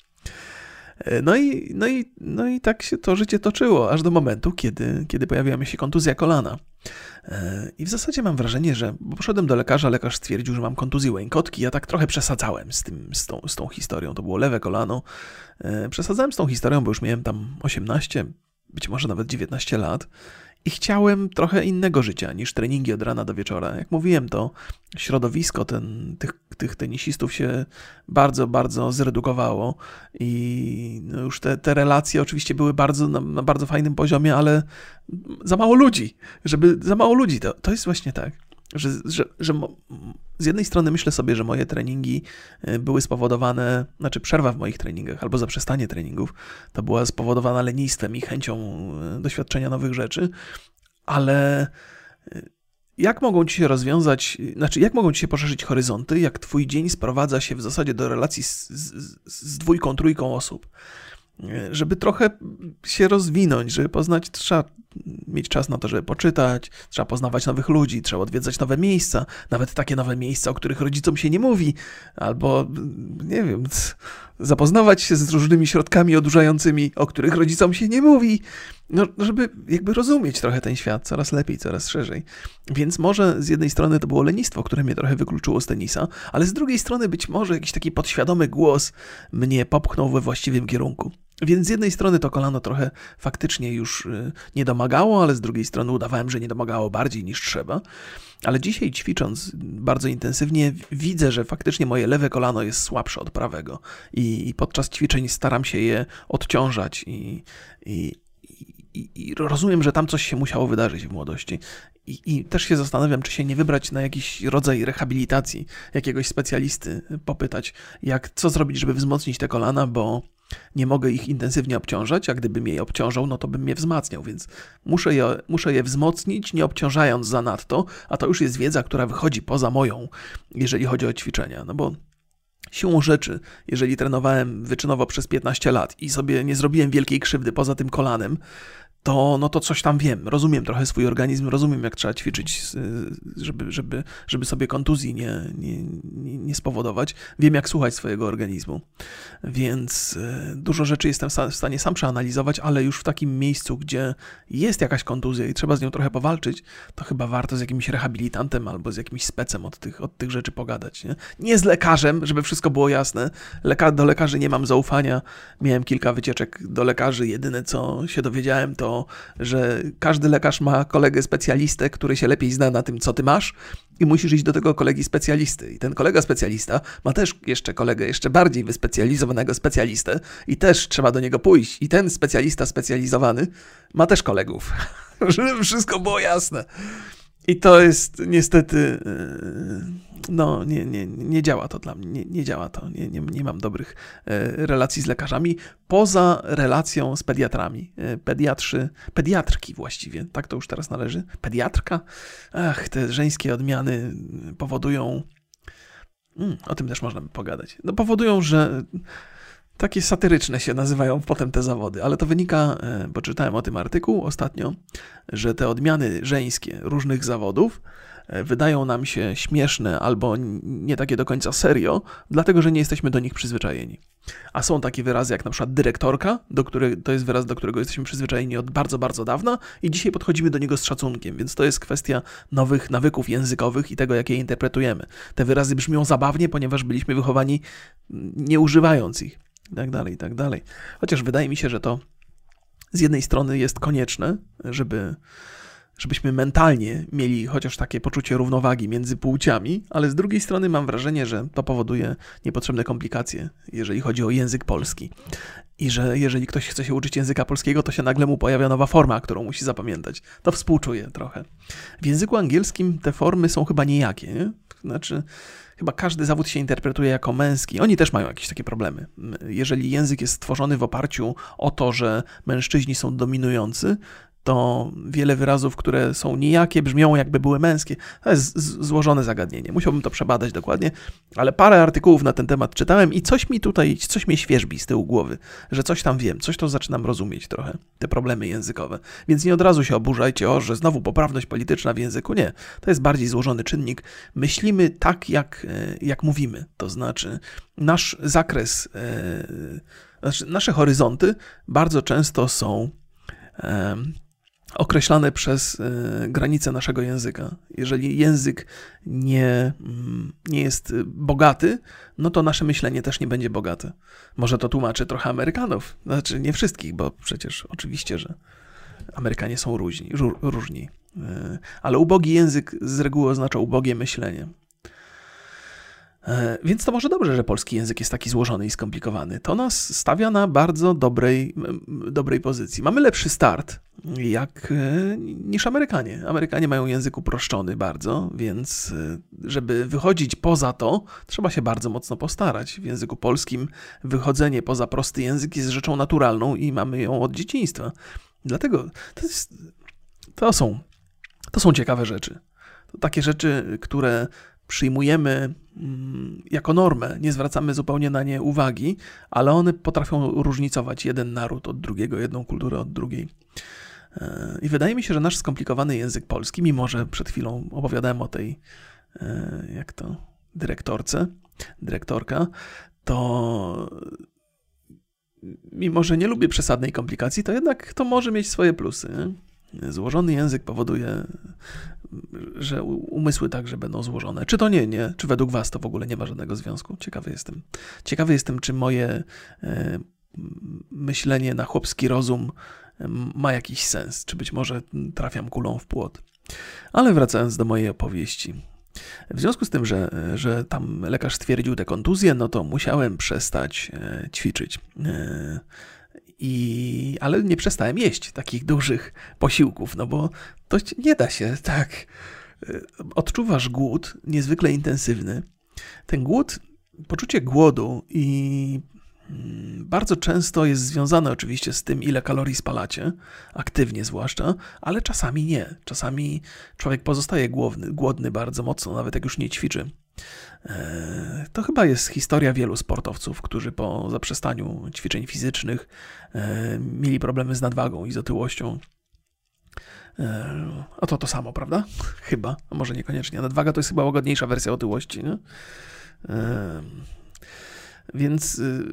E, no i, no, i, no i tak się to życie toczyło, aż do momentu, kiedy, kiedy pojawiła mi się kontuzja kolana. E, I w zasadzie mam wrażenie, że poszedłem do lekarza, lekarz stwierdził, że mam kontuzję łękotki. Ja tak trochę przesadzałem z, tym, z, tą, z tą historią. To było lewe kolano. E, przesadzałem z tą historią, bo już miałem tam 18, być może nawet 19 lat i chciałem trochę innego życia niż treningi od rana do wieczora. Jak mówiłem, to środowisko ten, tych, tych tenisistów się bardzo, bardzo zredukowało. I no już te, te relacje oczywiście były bardzo, na, na, bardzo fajnym poziomie, ale za mało ludzi, żeby za mało ludzi, to, to jest właśnie tak że, że, że z jednej strony myślę sobie, że moje treningi y, były spowodowane, znaczy przerwa w moich treningach albo zaprzestanie treningów, to była spowodowana lenistwem i chęcią y, doświadczenia nowych rzeczy, ale y, jak mogą ci się rozwiązać, znaczy jak mogą ci się poszerzyć horyzonty, jak twój dzień sprowadza się w zasadzie do relacji z, z, z dwójką, trójką osób? Żeby trochę się rozwinąć, żeby poznać, trzeba mieć czas na to, żeby poczytać, trzeba poznawać nowych ludzi, trzeba odwiedzać nowe miejsca, nawet takie nowe miejsca, o których rodzicom się nie mówi, albo nie wiem, zapoznawać się z różnymi środkami odurzającymi, o których rodzicom się nie mówi, no, żeby jakby rozumieć trochę ten świat coraz lepiej, coraz szerzej. Więc może z jednej strony to było lenistwo, które mnie trochę wykluczyło z tenisa, ale z drugiej strony być może jakiś taki podświadomy głos mnie popchnął we właściwym kierunku. Więc z jednej strony to kolano trochę faktycznie już y, nie domagało, ale z drugiej strony udawałem, że nie domagało bardziej niż trzeba. Ale dzisiaj ćwicząc bardzo intensywnie, widzę, że faktycznie moje lewe kolano jest słabsze od prawego. I, podczas ćwiczeń staram się je odciążać i, i, i, i rozumiem, że tam coś się musiało wydarzyć w młodości. I, I, też się zastanawiam, czy się nie wybrać na jakiś rodzaj rehabilitacji, jakiegoś specjalisty, popytać, jak, co zrobić, żeby wzmocnić te kolana, bo nie mogę ich intensywnie obciążać, a gdybym je obciążał, no to bym je wzmacniał, więc muszę je, muszę je wzmocnić, nie obciążając zanadto, a to już jest wiedza, która wychodzi poza moją, jeżeli chodzi o ćwiczenia, no bo Siłą rzeczy, jeżeli trenowałem wyczynowo przez 15 lat i sobie nie zrobiłem wielkiej krzywdy poza tym kolanem, to, no to coś tam wiem. Rozumiem trochę swój organizm, rozumiem, jak trzeba ćwiczyć, żeby, żeby, żeby sobie kontuzji nie, nie, nie spowodować. Wiem, jak słuchać swojego organizmu. Więc e, dużo rzeczy jestem w stanie sam przeanalizować, ale już w takim miejscu, gdzie jest jakaś kontuzja i trzeba z nią trochę powalczyć, to chyba warto z jakimś rehabilitantem albo z jakimś specem od tych, od tych rzeczy pogadać. Nie? nie z lekarzem, żeby wszystko było jasne. Leka do lekarzy nie mam zaufania. Miałem kilka wycieczek do lekarzy. Jedyne, co się dowiedziałem, to że każdy lekarz ma kolegę specjalistę, który się lepiej zna na tym, co ty masz, i musisz iść do tego kolegi specjalisty. I ten kolega specjalista ma też jeszcze kolegę, jeszcze bardziej wyspecjalizowanego specjalistę, i też trzeba do niego pójść. I ten specjalista specjalizowany ma też kolegów. Żeby wszystko było jasne. I to jest niestety. Yy no, nie, nie, nie działa to dla mnie, nie, nie działa to, nie, nie, nie mam dobrych e, relacji z lekarzami, poza relacją z pediatrami. E, pediatrzy, pediatrki właściwie, tak to już teraz należy. Pediatrka? Ach, te żeńskie odmiany powodują, mm, o tym też można by pogadać, no powodują, że takie satyryczne się nazywają potem te zawody, ale to wynika, e, bo czytałem o tym artykuł ostatnio, że te odmiany żeńskie różnych zawodów E, wydają nam się śmieszne albo nie takie do końca serio, dlatego że nie jesteśmy do nich przyzwyczajeni. A są takie wyrazy jak na przykład dyrektorka, do który, to jest wyraz, do którego jesteśmy przyzwyczajeni od bardzo, bardzo dawna i dzisiaj podchodzimy do niego z szacunkiem, więc to jest kwestia nowych nawyków językowych i tego, jak je interpretujemy. Te wyrazy brzmią zabawnie, ponieważ byliśmy wychowani nie używając ich, i tak dalej, i tak dalej. Chociaż wydaje mi się, że to z jednej strony jest konieczne, żeby żebyśmy mentalnie mieli chociaż takie poczucie równowagi między płciami, ale z drugiej strony mam wrażenie, że to powoduje niepotrzebne komplikacje, jeżeli chodzi o język polski. I że jeżeli ktoś chce się uczyć języka polskiego, to się nagle mu pojawia nowa forma, którą musi zapamiętać. To współczuję trochę. W języku angielskim te formy są chyba nijakie. Nie? Znaczy, chyba każdy zawód się interpretuje jako męski. Oni też mają jakieś takie problemy. Jeżeli język jest stworzony w oparciu o to, że mężczyźni są dominujący, to wiele wyrazów, które są nijakie, brzmią jakby były męskie. To jest złożone zagadnienie. Musiałbym to przebadać dokładnie, ale parę artykułów na ten temat czytałem i coś mi tutaj, coś mnie świeżbi z tyłu głowy, że coś tam wiem, coś to zaczynam rozumieć trochę, te problemy językowe. Więc nie od razu się oburzajcie, o, że znowu poprawność polityczna w języku. Nie, to jest bardziej złożony czynnik. Myślimy tak, jak, e, jak mówimy. To znaczy, nasz zakres, e, znaczy nasze horyzonty bardzo często są określane przez e, granice naszego języka. Jeżeli język nie, mm, nie jest bogaty, no to nasze myślenie też nie będzie bogate. Może to tłumaczy trochę Amerykanów, znaczy nie wszystkich, bo przecież oczywiście, że Amerykanie są różni, różni. E, ale ubogi język z reguły oznacza ubogie myślenie. E, więc to może dobrze, że polski język jest taki złożony i skomplikowany. To nas stawia na bardzo dobrej, dobrej pozycji. Mamy lepszy start jak, e, niż Amerykanie. Amerykanie mają język uproszczony bardzo, więc e, żeby wychodzić poza to, trzeba się bardzo mocno postarać. W języku polskim wychodzenie poza prosty język jest rzeczą naturalną i mamy ją od dzieciństwa. Dlatego to, jest, to, są, to są ciekawe rzeczy. To takie rzeczy, które przyjmujemy mm, jako normę, nie zwracamy zupełnie na nie uwagi, ale one potrafią różnicować jeden naród od drugiego, jedną kulturę od drugiej. E, I wydaje mi się, że nasz skomplikowany język polski, mimo że przed chwilą opowiadałem o tej, e, jak to, dyrektorce, dyrektorka, to mimo, że nie lubię przesadnej komplikacji, to jednak to może mieć swoje plusy. Nie? Złożony język powoduje, że umysły także będą złożone. Czy to nie, nie? Czy według Was to w ogóle nie ma żadnego związku? Ciekawy jestem. Ciekawy jestem, czy moje e, myślenie na chłopski rozum ma jakiś sens, czy być może trafiam kulą w płot. Ale wracając do mojej opowieści. W związku z tym, że, że tam lekarz stwierdził tę kontuzję, no to musiałem przestać e, ćwiczyć. I, ale nie przestałem jeść takich dużych posiłków, no bo to nie da się tak. E, odczuwasz głód niezwykle intensywny. Ten głód, poczucie głodu i Mm, bardzo często jest związane oczywiście z tym, ile kalorii spalacie, aktywnie zwłaszcza, ale czasami nie. Czasami człowiek pozostaje głodny, głodny bardzo mocno, nawet jak już nie ćwiczy. E, to chyba jest historia wielu sportowców, którzy po zaprzestaniu ćwiczeń fizycznych e, mieli problemy z nadwagą i z otyłością. E, a to to samo, prawda? Chyba, a może niekoniecznie. Nadwaga to jest chyba łagodniejsza wersja otyłości. Nie? Więc y,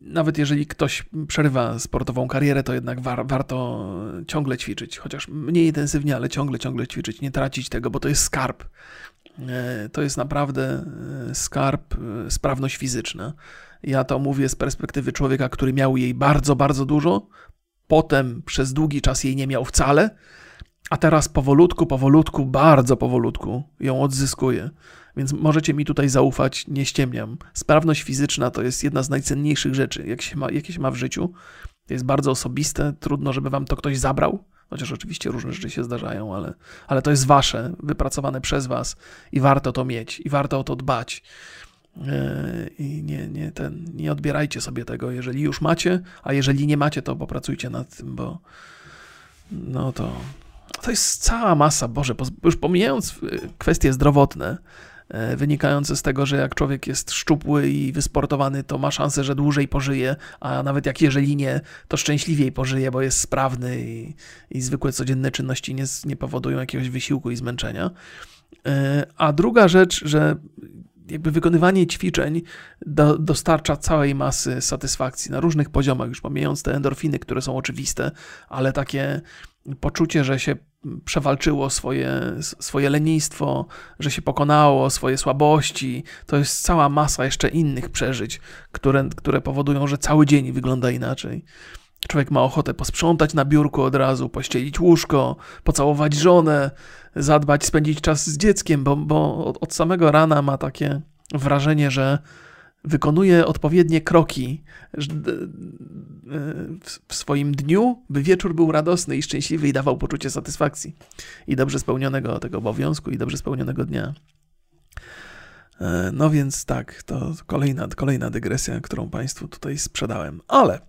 nawet jeżeli ktoś przerywa sportową karierę, to jednak war, warto ciągle ćwiczyć, chociaż mniej intensywnie, ale ciągle, ciągle ćwiczyć, nie tracić tego, bo to jest skarb. E, to jest naprawdę e, skarb, e, sprawność fizyczna. Ja to mówię z perspektywy człowieka, który miał jej bardzo, bardzo dużo, potem przez długi czas jej nie miał wcale, a teraz powolutku, powolutku, bardzo powolutku ją odzyskuje. Więc możecie mi tutaj zaufać, nie ściemniam. Sprawność fizyczna to jest jedna z najcenniejszych rzeczy, jak się ma, jakie się ma w życiu. To jest bardzo osobiste, trudno, żeby wam to ktoś zabrał. Chociaż oczywiście różne rzeczy się zdarzają, ale, ale to jest wasze, wypracowane przez was i warto to mieć, i warto o to dbać. E, I nie, nie, ten, nie odbierajcie sobie tego, jeżeli już macie, a jeżeli nie macie, to popracujcie nad tym, bo no to, to jest cała masa, Boże, już pomijając e, kwestie zdrowotne, wynikające z tego, że jak człowiek jest szczupły i wysportowany, to ma szansę, że dłużej pożyje, a nawet jak jeżeli nie, to szczęśliwiej pożyje, bo jest sprawny i, i zwykłe codzienne czynności nie, nie powodują jakiegoś wysiłku i zmęczenia. E, a druga rzecz, że jakby wykonywanie ćwiczeń do, dostarcza całej masy satysfakcji na różnych poziomach, już pomijając te endorfiny, które są oczywiste, ale takie poczucie, że się przewalczyło swoje, swoje lenistwo, że się pokonało swoje słabości. To jest cała masa jeszcze innych przeżyć, które, które powodują, że cały dzień wygląda inaczej. Człowiek ma ochotę posprzątać na biurku od razu, pościelić łóżko, pocałować żonę, zadbać, spędzić czas z dzieckiem, bo, bo od, od samego rana ma takie wrażenie, że wykonuje odpowiednie kroki w swoim dniu, by wieczór był radosny i szczęśliwy i dawał poczucie satysfakcji i dobrze spełnionego tego obowiązku i dobrze spełnionego dnia. E, no więc tak, to kolejna, kolejna dygresja, którą Państwu tutaj sprzedałem. Ale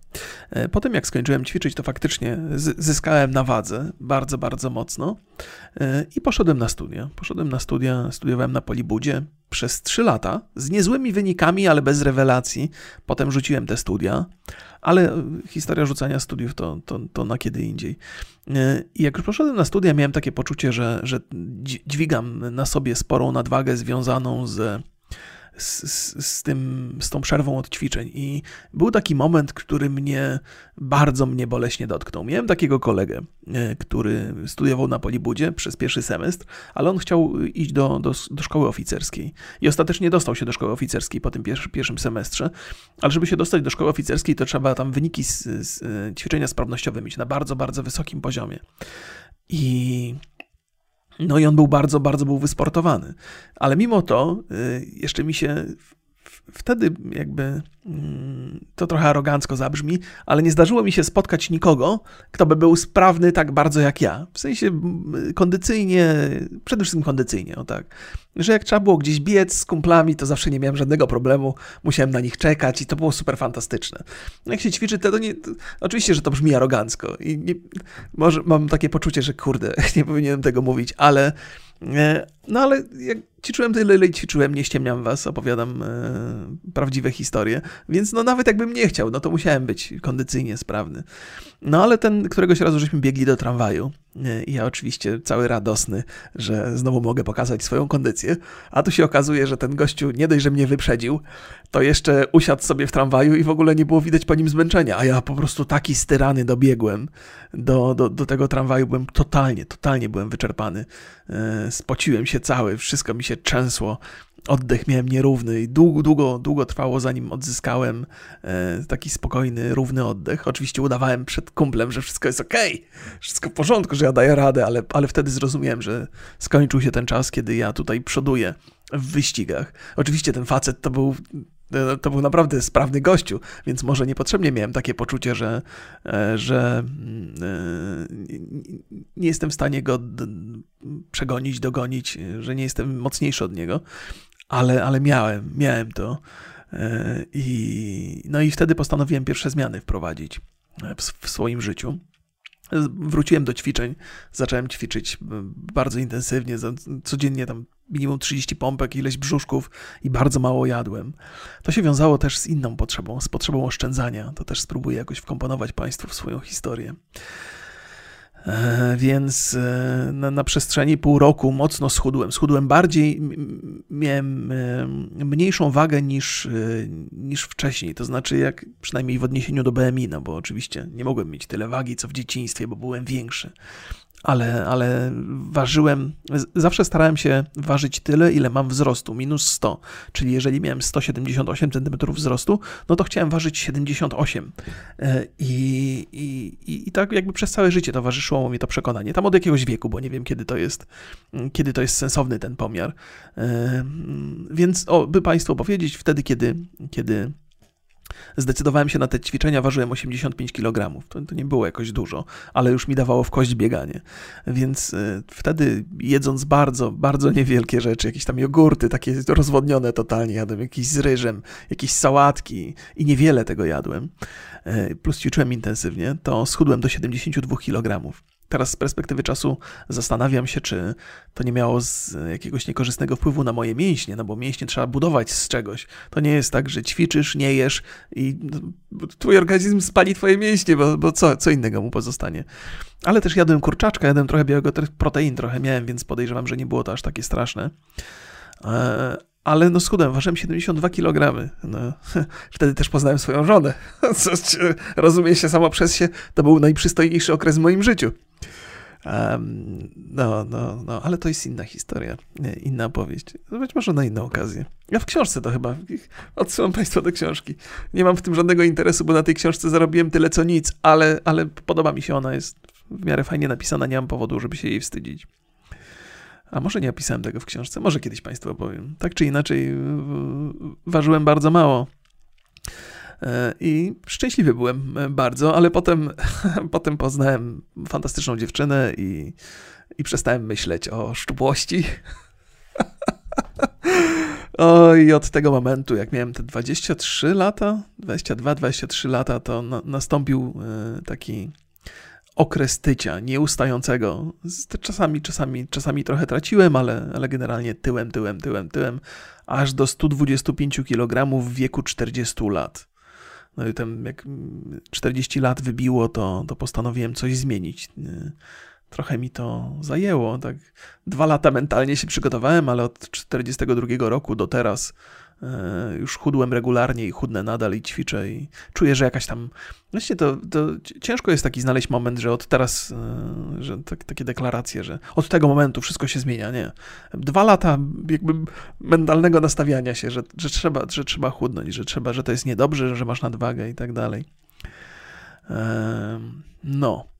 e, po tym jak skończyłem ćwiczyć, to faktycznie zyskałem na wadze bardzo, bardzo mocno e, i poszedłem na studia. Poszedłem na studia, studiowałem na Polibudzie przez 3 lata z niezłymi wynikami, ale bez rewelacji. Potem rzuciłem te studia, ale historia rzucania studiów to, to, to na kiedy indziej. I jak już poszedłem na studia, miałem takie poczucie, że, że dźwigam na sobie sporą nadwagę związaną z z, z, tym, z tą przerwą od ćwiczeń. I był taki moment, który mnie bardzo mnie boleśnie dotknął. Miałem takiego kolegę, e, który studiował na Polibudzie przez pierwszy semestr, ale on chciał iść do, do, do szkoły oficerskiej. I ostatecznie dostał się do szkoły oficerskiej po tym pierwszy, pierwszym semestrze. Ale żeby się dostać do szkoły oficerskiej, to trzeba tam wyniki z, z e, ćwiczenia sprawnościowe mieć na bardzo, bardzo wysokim poziomie. I no i on był bardzo, bardzo był wysportowany. Ale mimo to y, jeszcze mi się wtedy jakby mm, to trochę arogancko zabrzmi, ale nie zdarzyło mi się spotkać nikogo, kto by był sprawny tak bardzo jak ja. W sensie kondycyjnie, przede wszystkim kondycyjnie, o tak. Że jak trzeba było gdzieś biec z kumplami, to zawsze nie miałem żadnego problemu, musiałem na nich czekać i to było super fantastyczne. Jak się ćwiczy, to, to nie, to, oczywiście, że to brzmi arogancko i nie, może mam takie poczucie, że kurde, nie powinienem tego mówić, ale E, no ale jak ćwiczyłem tyle, ile ćwiczyłem, nie ściemniam was, opowiadam e, prawdziwe historie, więc no nawet jakbym nie chciał, no to musiałem być kondycyjnie sprawny. No ale ten, któregoś razu żeśmy biegli do tramwaju e, i ja oczywiście cały radosny, że znowu mogę pokazać swoją kondycję, a tu się okazuje, że ten gościu nie dość, że mnie wyprzedził, to jeszcze usiadł sobie w tramwaju i w ogóle nie było widać po nim zmęczenia, a ja po prostu taki styrany dobiegłem do, do, do tego tramwaju, byłem totalnie, totalnie byłem wyczerpany, e, spociłem się cały, wszystko mi się trzęsło, oddech miałem nierówny i długo, długo, długo trwało, zanim odzyskałem e, taki spokojny, równy oddech. Oczywiście udawałem przed kumplem, że wszystko jest ok, wszystko w porządku, że ja daję radę, ale, ale wtedy zrozumiałem, że skończył się ten czas, kiedy ja tutaj przoduję w wyścigach. Oczywiście ten facet to był to był naprawdę sprawny gościu, więc może niepotrzebnie miałem takie poczucie, że, e, że mm, e, nie jestem w stanie go przegonić, dogonić, że nie jestem mocniejszy od niego, ale, ale miałem, miałem to. I, no i wtedy postanowiłem pierwsze zmiany wprowadzić w, w swoim życiu. Wróciłem do ćwiczeń, zacząłem ćwiczyć bardzo intensywnie, codziennie tam minimum 30 pompek, ileś brzuszków i bardzo mało jadłem. To się wiązało też z inną potrzebą, z potrzebą oszczędzania. To też spróbuję jakoś wkomponować Państwu w swoją historię. E, więc e, na, na, przestrzeni pół roku mocno schudłem. Schudłem bardziej, miałem e, mniejszą wagę niż, niż wcześniej. To znaczy, jak przynajmniej w odniesieniu do BMI, no bo oczywiście nie mogłem mieć tyle wagi co w dzieciństwie, bo byłem większy ale, ale ważyłem, zawsze starałem się ważyć tyle, ile mam wzrostu, minus 100. Czyli jeżeli miałem 178 cm wzrostu, no to chciałem ważyć 78. E, I, i, I tak jakby przez całe życie towarzyszyło mi to przekonanie. Tam od jakiegoś wieku, bo nie wiem, kiedy to jest, kiedy to jest sensowny ten pomiar. E, więc, o, by Państwu powiedzieć, wtedy, kiedy, kiedy Zdecydowałem się na te ćwiczenia, ważyłem 85 kg. To, to, nie było jakoś dużo, ale już mi dawało w kość bieganie. Więc y, wtedy jedząc bardzo, bardzo niewielkie rzeczy, jakieś tam jogurty, takie rozwodnione totalnie, jadłem jakieś z ryżem, jakieś sałatki i niewiele tego jadłem, y, plus ćwiczyłem intensywnie, to schudłem do 72 kg. Teraz z perspektywy czasu zastanawiam się, czy to nie miało jakiegoś niekorzystnego wpływu na moje mięśnie, no bo mięśnie trzeba budować z czegoś. To nie jest tak, że ćwiczysz, nie jesz i twój organizm spali twoje mięśnie, bo, bo co, co innego mu pozostanie. Ale też jadłem kurczaczka, jadłem trochę białego protein, trochę miałem, więc podejrzewam, że nie było to aż takie straszne. E, ale no schudłem, ważyłem 72 kg. No, wtedy też poznałem swoją żonę. Co, rozumie się samo przez się, to był najprzystojniejszy okres w moim życiu. No, no, no, ale to jest inna historia, inna opowieść. Być może na inną okazję. Ja w książce to chyba. Odsyłam Państwa do książki. Nie mam w tym żadnego interesu, bo na tej książce zarobiłem tyle co nic, ale, ale podoba mi się ona, jest w miarę fajnie napisana, nie mam powodu, żeby się jej wstydzić. A może nie opisałem tego w książce, może kiedyś Państwu opowiem. Tak czy inaczej, ważyłem bardzo mało. E, I szczęśliwy byłem e, bardzo, ale potem, potem poznałem fantastyczną dziewczynę i, i przestałem myśleć o szczupłości. O, i od tego momentu, jak miałem te 23 lata, 22-23 lata, to na, nastąpił e, taki okres tycia, nieustającego. Czasami, czasami, czasami trochę traciłem, ale, ale generalnie tyłem, tyłem, tyłem, tyłem, aż do 125 kg w wieku 40 lat. No i tam jak 40 lat wybiło, to, to postanowiłem coś zmienić. Trochę mi to zajęło. Tak. Dwa lata mentalnie się przygotowałem, ale od 42 roku do teraz już chudłem regularnie i chudnę nadal i ćwiczę i czuję, że jakaś tam... Właśnie to, to ciężko jest taki znaleźć moment, że od teraz, e, że tak, takie deklaracje, że od tego momentu wszystko się zmienia, nie. Dwa lata jakby mentalnego nastawiania się, że, że, trzeba, że trzeba chudnąć, że trzeba, że to jest niedobrze, że masz nadwagę i tak dalej. No.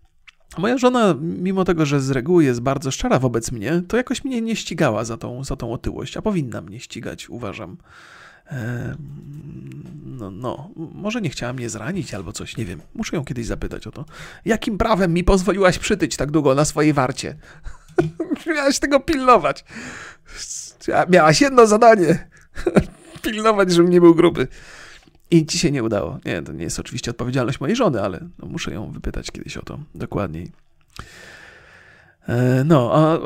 Moja żona, mimo tego, że z reguły jest bardzo szczera wobec mnie, to jakoś mnie nie ścigała za tą, za tą otyłość, a powinna mnie ścigać, uważam. No, no, może nie chciała mnie zranić albo coś, nie wiem. Muszę ją kiedyś zapytać o to. Jakim prawem mi pozwoliłaś przytyć tak długo na swojej warcie? Miałaś tego pilnować. Miałaś jedno zadanie. pilnować, żebym nie był gruby. I ci się nie udało. Nie, to nie jest oczywiście odpowiedzialność mojej żony, ale no, muszę ją wypytać kiedyś o to dokładniej. E, no, a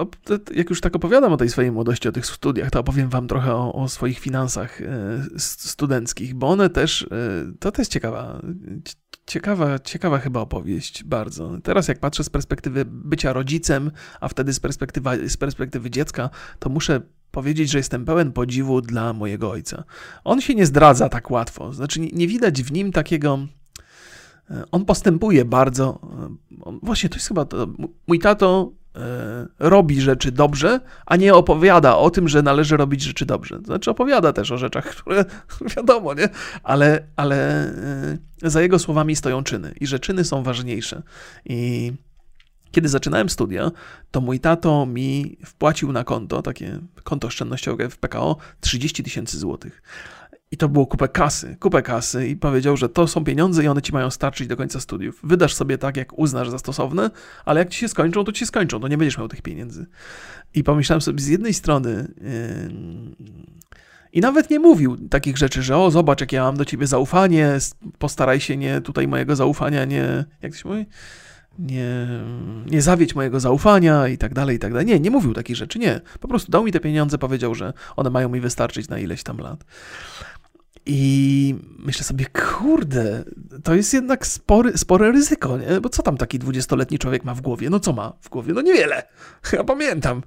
jak już tak opowiadam o tej swojej młodości, o tych studiach, to opowiem wam trochę o, o swoich finansach e, studenckich, bo one też, e, to też ciekawa, ciekawa, ciekawa chyba opowieść, bardzo. Teraz jak patrzę z perspektywy bycia rodzicem, a wtedy z perspektywy, z perspektywy dziecka, to muszę powiedzieć, że jestem pełen podziwu dla mojego ojca. On się nie zdradza tak łatwo, znaczy nie widać w nim takiego on postępuje bardzo. Właśnie to jest chyba to. Mój tato E, robi rzeczy dobrze, a nie opowiada o tym, że należy robić rzeczy dobrze. Znaczy opowiada też o rzeczach, które wiadomo, nie? Ale, ale e, za jego słowami stoją czyny i że czyny są ważniejsze. I kiedy zaczynałem studia, to mój tato mi wpłacił na konto, takie konto oszczędnościowe w PKO, 30 tysięcy złotych. I to było kupę kasy, kupę kasy i powiedział, że to są pieniądze i one ci mają starczyć do końca studiów. Wydasz sobie tak, jak uznasz za stosowne, ale jak ci się skończą, to ci się skończą, to nie będziesz miał tych pieniędzy. I pomyślałem sobie z jednej strony... Yy... I nawet nie mówił takich rzeczy, że o, zobacz, jak ja mam do ciebie zaufanie, postaraj się nie tutaj mojego zaufania nie. Jak to się mówi? Nie, nie zawiedź mojego zaufania i tak dalej, i tak dalej. Nie, nie mówił takich rzeczy, nie. Po prostu dał mi te pieniądze, powiedział, że one mają mi wystarczyć na ileś tam lat. I myślę sobie, kurde, to jest jednak spory, spore ryzyko, nie? Bo co tam taki dwudziestoletni człowiek ma w głowie? No co ma w głowie? No niewiele. Ja pamiętam.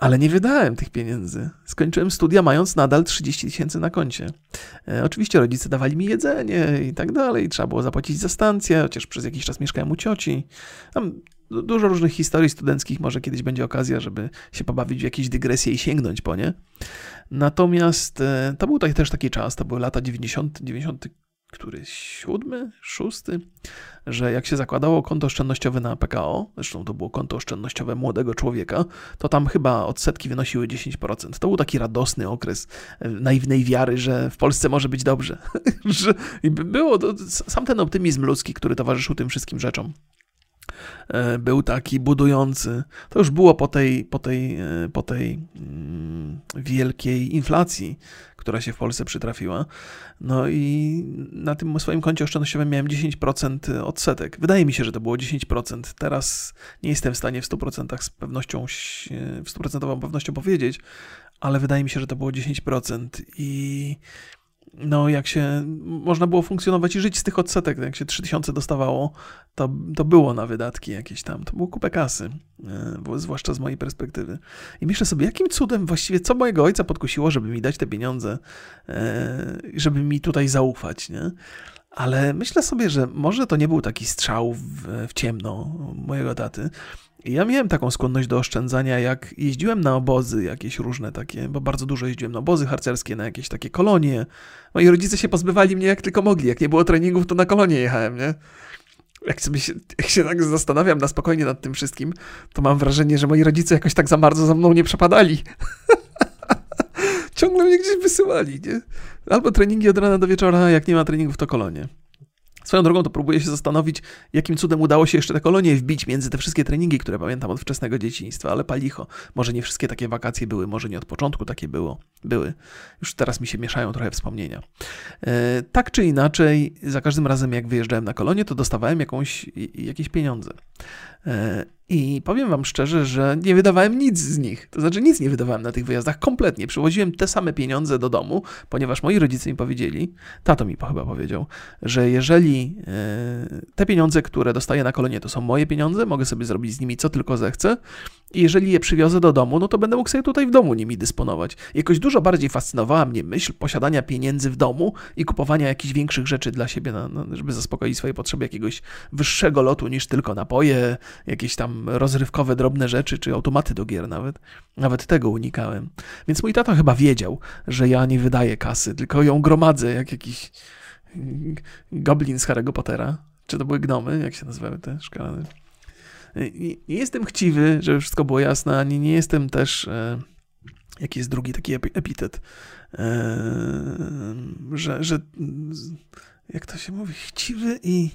Ale nie wydałem tych pieniędzy. Skończyłem studia mając nadal 30 tysięcy na koncie. E, oczywiście rodzice dawali mi jedzenie i tak dalej. Trzeba było zapłacić za stację, chociaż przez jakiś czas mieszkałem u cioci. Tam dużo różnych historii studenckich. Może kiedyś będzie okazja, żeby się pobawić w jakieś dygresje i sięgnąć po nie. Natomiast e, to był też taki czas, to były lata 90, 90 który siódmy, szósty, że jak się zakładało konto oszczędnościowe na PKO, zresztą to było konto oszczędnościowe młodego człowieka, to tam chyba odsetki wynosiły 10%. To był taki radosny okres e, naiwnej wiary, że w Polsce może być dobrze. I było to, sam ten optymizm ludzki, który towarzyszył tym wszystkim rzeczom. E, był taki budujący. To już było po tej, po tej, e, po tej mm, wielkiej inflacji, która się w Polsce przytrafiła. No i na tym swoim koncie oszczędnościowym miałem 10% odsetek. Wydaje mi się, że to było 10%. Teraz nie jestem w stanie w 100% z pewnością, w 100% pewnością powiedzieć, ale wydaje mi się, że to było 10% i no jak się można było funkcjonować i żyć z tych odsetek, jak się 3000 dostawało, to, to było na wydatki jakieś tam, to było kupę kasy, e, zwłaszcza z mojej perspektywy. I myślę sobie, jakim cudem właściwie, co mojego ojca podkusiło, żeby mi dać te pieniądze, e, żeby mi tutaj zaufać, nie? Ale myślę sobie, że może to nie był taki strzał w, w ciemno mojego taty, ja miałem taką skłonność do oszczędzania, jak jeździłem na obozy jakieś różne takie, bo bardzo dużo jeździłem na obozy harcerskie, na jakieś takie kolonie. Moi rodzice się pozbywali mnie jak tylko mogli. Jak nie było treningów, to na kolonie jechałem, nie? Jak sobie się, jak się tak zastanawiam na spokojnie nad tym wszystkim, to mam wrażenie, że moi rodzice jakoś tak za bardzo za mną nie przepadali. Ciągle mnie gdzieś wysyłali, nie? Albo treningi od rana do wieczora, jak nie ma treningów, to kolonie. Swoją drogą to próbuję się zastanowić, jakim cudem udało się jeszcze te kolonie wbić między te wszystkie treningi, które pamiętam od wczesnego dzieciństwa, ale palicho. Może nie wszystkie takie wakacje były, może nie od początku takie było, były. Już teraz mi się mieszają trochę wspomnienia. E, tak czy inaczej, za każdym razem jak wyjeżdżałem na kolonie, to dostawałem jakąś, jakieś pieniądze. E, I powiem wam szczerze, że nie wydawałem nic z nich. To znaczy nic nie wydawałem na tych wyjazdach kompletnie. Przywoziłem te same pieniądze do domu, ponieważ moi rodzice mi powiedzieli, tato mi chyba powiedział, że jeżeli e, te pieniądze, które dostaję na kolonie, to są moje pieniądze, mogę sobie zrobić z nimi co tylko zechcę. I jeżeli je przywiozę do domu, no to będę mógł sobie tutaj w domu nimi dysponować. Jakoś dużo bardziej fascynowała mnie myśl posiadania pieniędzy w domu i kupowania jakichś większych rzeczy dla siebie, żeby zaspokoić swoje potrzeby jakiegoś wyższego lotu niż tylko napoje, jakieś tam rozrywkowe, drobne rzeczy, czy automaty do gier nawet. Nawet tego unikałem. Więc mój tato chyba wiedział, że ja nie wydaję kasy, tylko ją gromadzę jak jakiś goblin z Harry'ego Pottera. Czy to były gnomy? Jak się nazywały te szkalane? Nie jestem chciwy, żeby wszystko było jasne, ani nie jestem też... E, jaki jest drugi taki epitet? E, że, że... Jak to się mówi? Chciwy i...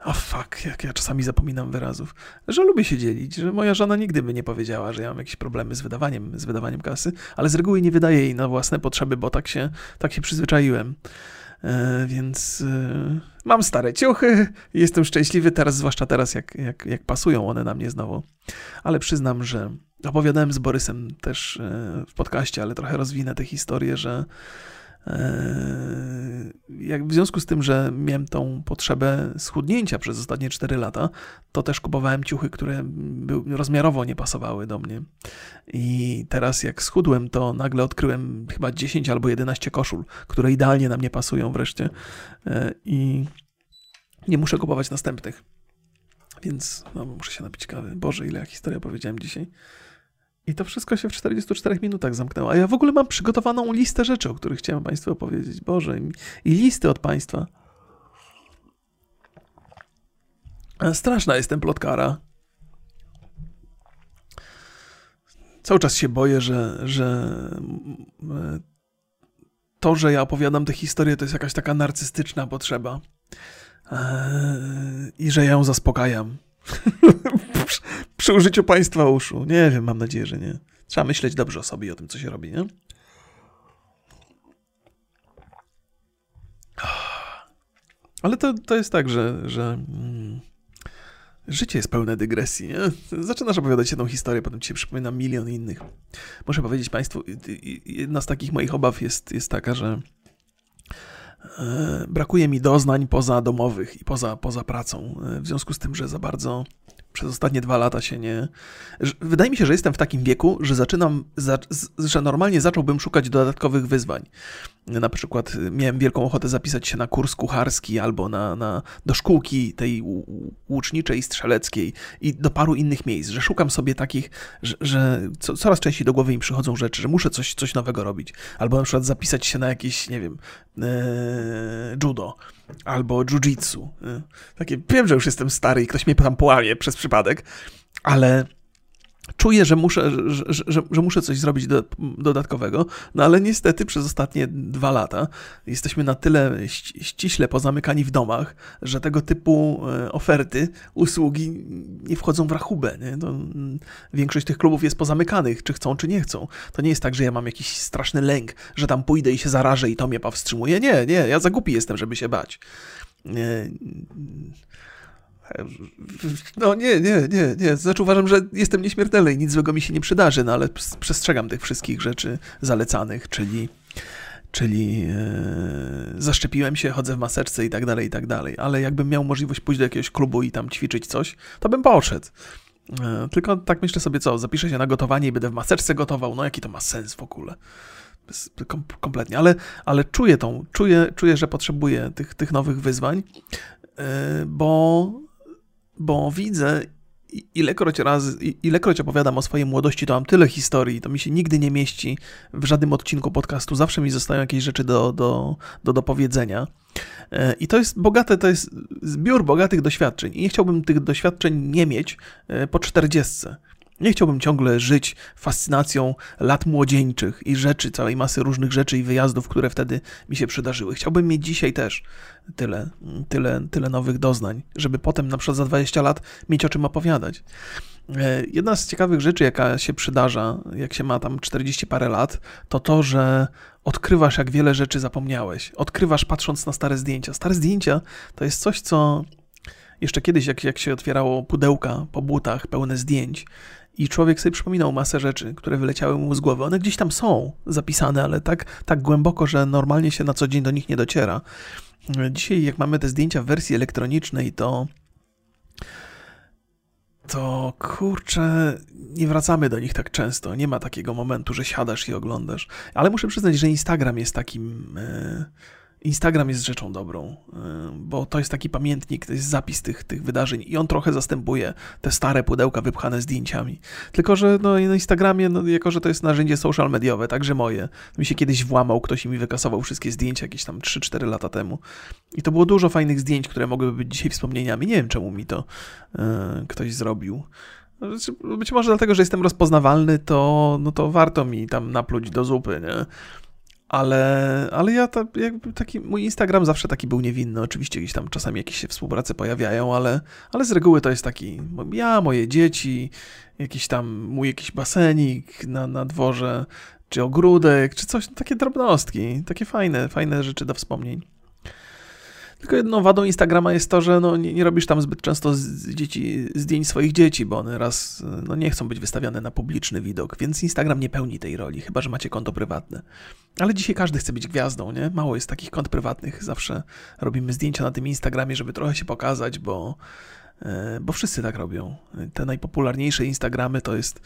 O oh fuck, jak ja czasami zapominam wyrazów, że lubię się dzielić, że moja żona nigdy by nie powiedziała, że ja mam jakieś problemy z wydawaniem, z wydawaniem kasy, ale z reguły nie wydaję jej na własne potrzeby, bo tak się, tak się przyzwyczaiłem. E, więc e, mam stare ciuchy, jestem szczęśliwy teraz, zwłaszcza teraz, jak, jak, jak pasują one na mnie znowu. Ale przyznam, że opowiadałem z Borysem też e, w podcaście, ale trochę rozwinę tę historię, że jak w związku z tym, że miałem tą potrzebę schudnięcia przez ostatnie 4 lata, to też kupowałem ciuchy, które rozmiarowo nie pasowały do mnie. I teraz jak schudłem, to nagle odkryłem chyba 10 albo 11 koszul, które idealnie na mnie pasują wreszcie. E, I nie muszę kupować następnych. Więc no, muszę się napić kawy. Boże, ile ja historia powiedziałem dzisiaj. I to wszystko się w 44 minutach zamknęło. A ja w ogóle mam przygotowaną listę rzeczy, o których chciałem Państwu opowiedzieć. Boże, i listy od Państwa. Straszna jestem plotkara. Cały czas się boję, że, że to, że ja opowiadam tę historię, to jest jakaś taka narcystyczna potrzeba. Eee, I że ja ją zaspokajam. przy użyciu państwa uszu. Nie wiem, mam nadzieję, że nie. Trzeba myśleć dobrze o sobie i o tym, co się robi, nie? Ale to, to jest tak, że, że mm, życie jest pełne dygresji. Nie? Zaczynasz opowiadać jedną historię, potem ci się przypomina milion innych. Muszę powiedzieć Państwu, jedna z takich moich obaw jest, jest taka, że brakuje mi doznań poza domowych i poza, poza pracą. E, w związku z tym, że za bardzo przez ostatnie dwa lata się nie. Wydaje mi się, że jestem w takim wieku, że zaczynam, że normalnie zacząłbym szukać dodatkowych wyzwań. Na przykład y, miałem wielką ochotę zapisać się na kurs kucharski albo na, na, do szkółki tej łuczniczej, strzeleckiej i do paru innych miejsc, że szukam sobie takich, że, że co, coraz częściej do głowy mi przychodzą rzeczy, że muszę coś, coś nowego robić. Albo na przykład zapisać się na jakieś, nie wiem, e, judo albo jiu-jitsu. E, takie, wiem, że już jestem stary i ktoś mnie tam połamie przez przypadek, ale czuję, że muszę, że, że, że, muszę coś zrobić do, dodatkowego, no ale niestety przez ostatnie dwa lata jesteśmy na tyle ściśle pozamykani w domach, że tego typu e, oferty, usługi nie wchodzą w rachubę. Nie? Mm, większość tych klubów jest pozamykanych, czy chcą, czy nie chcą. To nie jest tak, że ja mam jakiś straszny lęk, że tam pójdę i się zarażę i to mnie powstrzymuje. Nie, nie, ja za głupi jestem, żeby się bać. No nie, nie, nie, nie. Znaczy uważam, że jestem nieśmiertelny i nic złego mi się nie przydarzy, no ale przestrzegam tych wszystkich rzeczy zalecanych, czyli czyli e, zaszczepiłem się, chodzę w maseczce i tak dalej, i tak dalej. Ale jakbym miał możliwość pójść do jakiegoś klubu i tam ćwiczyć coś, to bym poszedł. E, tylko tak myślę sobie, co, zapiszę się na gotowanie i będę w maseczce gotował, no jaki to ma sens w ogóle. Kom kompletnie, ale, ale czuję tą, czuję, czuję, że potrzebuję tych, tych nowych wyzwań, e, bo bo widzę, ilekroć razy, ilekroć opowiadam o swojej młodości, to mam tyle historii, to mi się nigdy nie mieści w żadnym odcinku podcastu. Zawsze mi zostają jakieś rzeczy do, do, do, do powiedzenia. E, I to jest bogate, to jest zbiór bogatych doświadczeń. I nie chciałbym tych doświadczeń nie mieć e, po czterdziestce. Nie chciałbym ciągle żyć fascynacją lat młodzieńczych i rzeczy, całej masy różnych rzeczy i wyjazdów, które wtedy mi się przydarzyły. Chciałbym mieć dzisiaj też tyle, tyle, tyle nowych doznań, żeby potem na przykład za 20 lat mieć o czym opowiadać. E, jedna z ciekawych rzeczy, jaka się przydarza, jak się ma tam 40 parę lat, to to, że odkrywasz, jak wiele rzeczy zapomniałeś. Odkrywasz patrząc na stare zdjęcia. Stare zdjęcia to jest coś, co jeszcze kiedyś, jak, jak się otwierało pudełka po butach pełne zdjęć, i człowiek sobie przypominał masę rzeczy, które wyleciały mu z głowy. One gdzieś tam są zapisane, ale tak, tak głęboko, że normalnie się na co dzień do nich nie dociera. Dzisiaj, jak mamy te zdjęcia w wersji elektronicznej, to to kurczę, nie wracamy do nich tak często. Nie ma takiego momentu, że siadasz i oglądasz. Ale muszę przyznać, że Instagram jest takim. Yy Instagram jest rzeczą dobrą, y, bo to jest taki pamiętnik, to jest zapis tych, tych wydarzeń i on trochę zastępuje te stare pudełka wypchane zdjęciami. Tylko, że no, na Instagramie, no, jako że to jest narzędzie social mediowe, także moje, mi się kiedyś włamał ktoś i mi wykasował wszystkie zdjęcia jakieś tam 3-4 lata temu. I to było dużo fajnych zdjęć, które mogłyby być dzisiaj wspomnieniami. Nie wiem, czemu mi to yy, ktoś zrobił. Znaczy, być może dlatego, że jestem rozpoznawalny, to, no to warto mi tam napluć do zupy, nie? Ale, ale ja ta, jakby taki, mój Instagram zawsze taki był niewinny. Oczywiście gdzieś tam czasami jakieś się współprace pojawiają, ale, ale z reguły to jest taki ja, moje dzieci, jakiś tam mój jakiś basenik na, na dworze, czy ogródek, czy coś, takie drobnostki, takie fajne, fajne rzeczy do wspomnień. Tylko jedną wadą Instagrama jest to, że no, nie, nie robisz tam zbyt często z dzieci, zdjęć swoich dzieci, bo one raz no, nie chcą być wystawiane na publiczny widok, więc Instagram nie pełni tej roli, chyba że macie konto prywatne. Ale dzisiaj każdy chce być gwiazdą, nie? Mało jest takich kont prywatnych. Zawsze robimy zdjęcia na tym Instagramie, żeby trochę się pokazać, bo, e, bo wszyscy tak robią. Te najpopularniejsze Instagramy to jest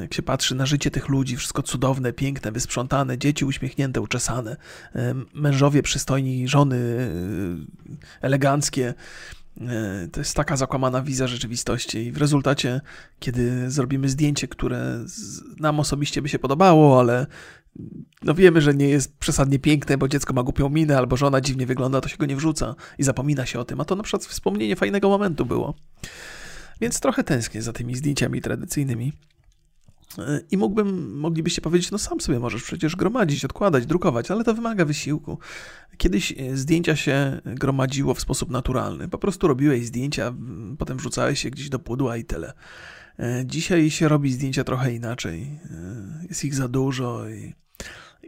jak się patrzy na życie tych ludzi, wszystko cudowne, piękne, wysprzątane, dzieci uśmiechnięte, uczesane, mężowie przystojni, żony e, eleganckie. E, to jest taka zakłamana wizja rzeczywistości, i w rezultacie, kiedy zrobimy zdjęcie, które nam osobiście by się podobało, ale no wiemy, że nie jest przesadnie piękne, bo dziecko ma głupią minę, albo żona dziwnie wygląda, to się go nie wrzuca i zapomina się o tym. A to na przykład wspomnienie fajnego momentu było. Więc trochę tęsknię za tymi zdjęciami tradycyjnymi. I mógłbym, moglibyście powiedzieć, no sam sobie możesz przecież gromadzić, odkładać, drukować, ale to wymaga wysiłku. Kiedyś e, zdjęcia się gromadziło w sposób naturalny. Po prostu robiłeś zdjęcia, potem wrzucałeś je gdzieś do pudła i tyle. E, dzisiaj się robi zdjęcia trochę inaczej. E, jest ich za dużo i,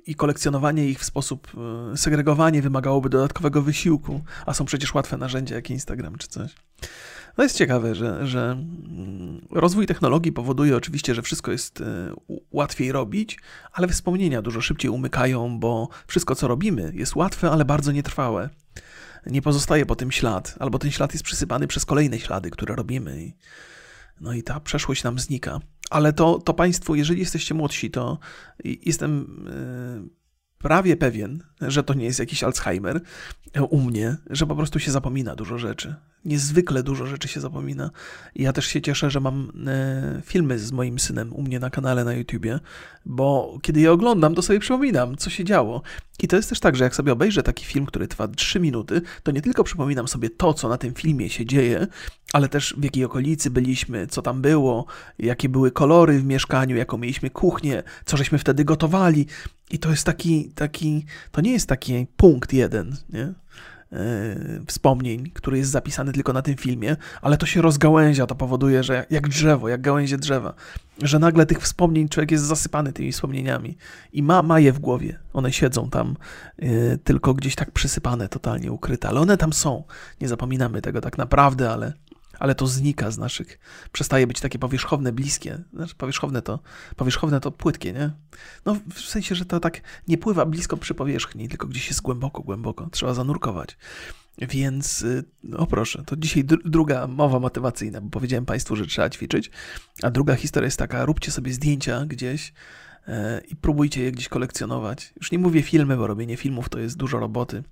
i kolekcjonowanie ich w sposób segregowanie wymagałoby dodatkowego wysiłku, a są przecież łatwe narzędzia jak Instagram czy coś. No jest ciekawe, że, że mm, rozwój technologii powoduje oczywiście, że wszystko jest e, łatwiej robić, ale wspomnienia dużo szybciej umykają, bo wszystko co robimy jest łatwe, ale bardzo nietrwałe. Nie pozostaje po tym ślad, albo ten ślad jest przysypany przez kolejne ślady, które robimy. No i ta przeszłość nam znika. Ale to, to Państwo, jeżeli jesteście młodsi, to jestem e, prawie pewien, że to nie jest jakiś Alzheimer u mnie, że po prostu się zapomina dużo rzeczy. Niezwykle dużo rzeczy się zapomina. Ja też się cieszę, że mam e, filmy z moim synem u mnie na kanale na YouTubie, bo kiedy je oglądam, to sobie przypominam, co się działo. I to jest też tak, że jak sobie obejrzę taki film, który trwa 3 minuty, to nie tylko przypominam sobie to, co na tym filmie się dzieje, ale też w jakiej okolicy byliśmy, co tam było, jakie były kolory w mieszkaniu, jaką mieliśmy kuchnię, co żeśmy wtedy gotowali. I to jest taki, taki to nie jest taki punkt jeden, nie? E, wspomnień, który jest zapisany tylko na tym filmie, ale to się rozgałęzia, to powoduje, że jak drzewo, jak gałęzie drzewa, że nagle tych wspomnień człowiek jest zasypany tymi wspomnieniami i ma, ma je w głowie. One siedzą tam, yy, tylko gdzieś tak przysypane, totalnie ukryte, ale one tam są. Nie zapominamy tego tak naprawdę, ale ale to znika z naszych, przestaje być takie powierzchowne, bliskie. Znaczy powierzchowne to, powierzchowne to płytkie, nie? No w sensie, że to tak nie pływa blisko przy powierzchni, tylko gdzieś jest głęboko, głęboko. Trzeba zanurkować. Więc, y, o proszę, to dzisiaj druga mowa motywacyjna, bo powiedziałem Państwu, że trzeba ćwiczyć, a druga historia jest taka, róbcie sobie zdjęcia gdzieś, e, i próbujcie je gdzieś kolekcjonować. Już nie mówię filmy, bo robienie filmów to jest dużo roboty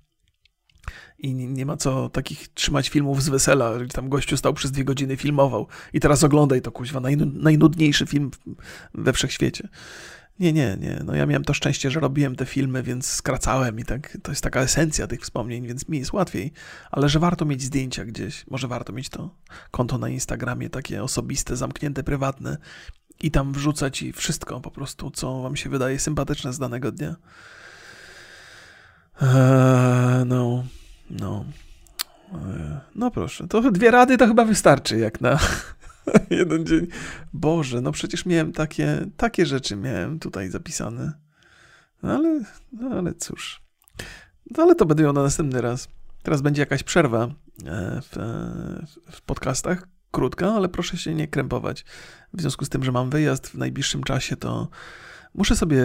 i nie ma co takich trzymać filmów z wesela, tam gościu stał przez dwie godziny, filmował i teraz oglądaj to, kuźwa, najnudniejszy film we wszechświecie. Nie, nie, nie. No ja miałem to szczęście, że robiłem te filmy, więc skracałem i tak, to jest taka esencja tych wspomnień, więc mi jest łatwiej. Ale że warto mieć zdjęcia gdzieś, może warto mieć to konto na Instagramie, takie osobiste, zamknięte, prywatne i tam wrzucać i wszystko po prostu, co wam się wydaje sympatyczne z danego dnia. Eee, no... No. E, no proszę, to dwie rady to chyba wystarczy jak na jeden dzień. Boże, no przecież miałem takie, takie rzeczy miałem tutaj zapisane. No ale, no ale cóż. No ale to będę ją na następny raz. Teraz będzie jakaś przerwa e, w, w podcastach, krótka, ale proszę się nie krępować. W związku z tym, że mam wyjazd w najbliższym czasie, to muszę sobie,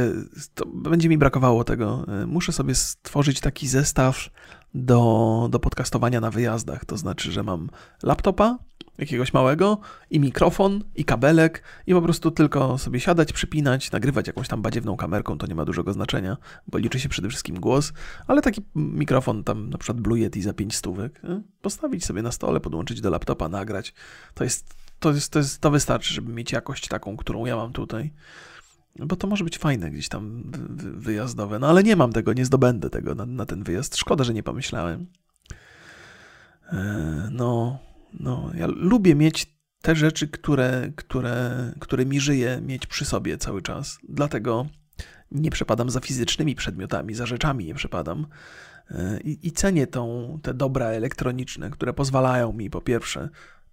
to będzie mi brakowało tego, e, muszę sobie stworzyć taki zestaw do, do podcastowania na wyjazdach. To znaczy, że mam laptopa jakiegoś małego i mikrofon i kabelek i po prostu tylko sobie siadać, przypinać, nagrywać jakąś tam badziewną kamerką, to nie ma dużego znaczenia, bo liczy się przede wszystkim głos, ale taki mikrofon tam na przykład Blue Yeti za 5 stówek, nie? postawić sobie na stole, podłączyć do laptopa, nagrać. To jest, to jest, to jest, to wystarczy, żeby mieć jakość taką, którą ja mam tutaj. Bo to może być fajne gdzieś tam wyjazdowe. No ale nie mam tego, nie zdobędę tego na, na ten wyjazd. Szkoda, że nie pomyślałem. E, no, no, ja lubię mieć te rzeczy, które, które, które mi żyje, mieć przy sobie cały czas. Dlatego nie przepadam za fizycznymi przedmiotami, za rzeczami nie przepadam. E, I, i cenię tą, te dobra elektroniczne, które pozwalają mi po pierwsze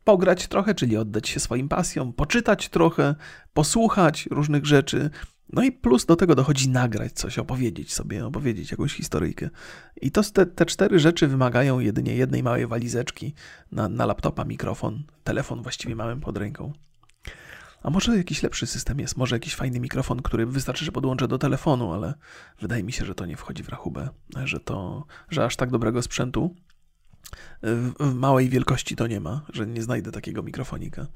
pograć trochę, czyli oddać się swoim pasjom, poczytać trochę, posłuchać różnych rzeczy, No i plus do tego dochodzi nagrać coś, opowiedzieć sobie, opowiedzieć jakąś historyjkę. I to te, te cztery rzeczy wymagają jedynie jednej małej walizeczki na, na laptopa, mikrofon, telefon właściwie małym pod ręką. A może jakiś lepszy system jest, może jakiś fajny mikrofon, który wystarczy, że podłączę do telefonu, ale wydaje mi się, że to nie wchodzi w rachubę, że to, że aż tak dobrego sprzętu w, małej wielkości to nie ma, że nie znajdę takiego mikrofonika.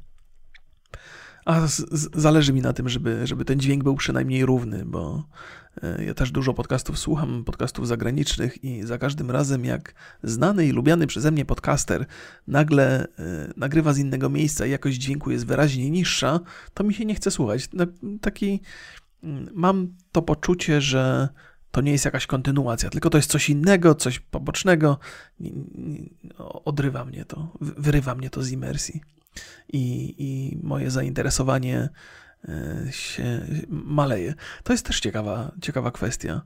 A z, z, zależy mi na tym, żeby, żeby ten dźwięk był przynajmniej równy, bo e, ja też dużo podcastów słucham, podcastów zagranicznych i za każdym razem jak znany i lubiany przeze mnie podcaster nagle y, nagrywa z innego miejsca i jakość dźwięku jest wyraźnie niższa, to mi się nie chce słuchać. Taki mm, mam to poczucie, że to nie jest jakaś kontynuacja, tylko to jest coś innego, coś pobocznego. Odrywa mnie to, wyrywa mnie to z imersji i, i moje zainteresowanie e, się maleje. To jest też ciekawa, ciekawa kwestia.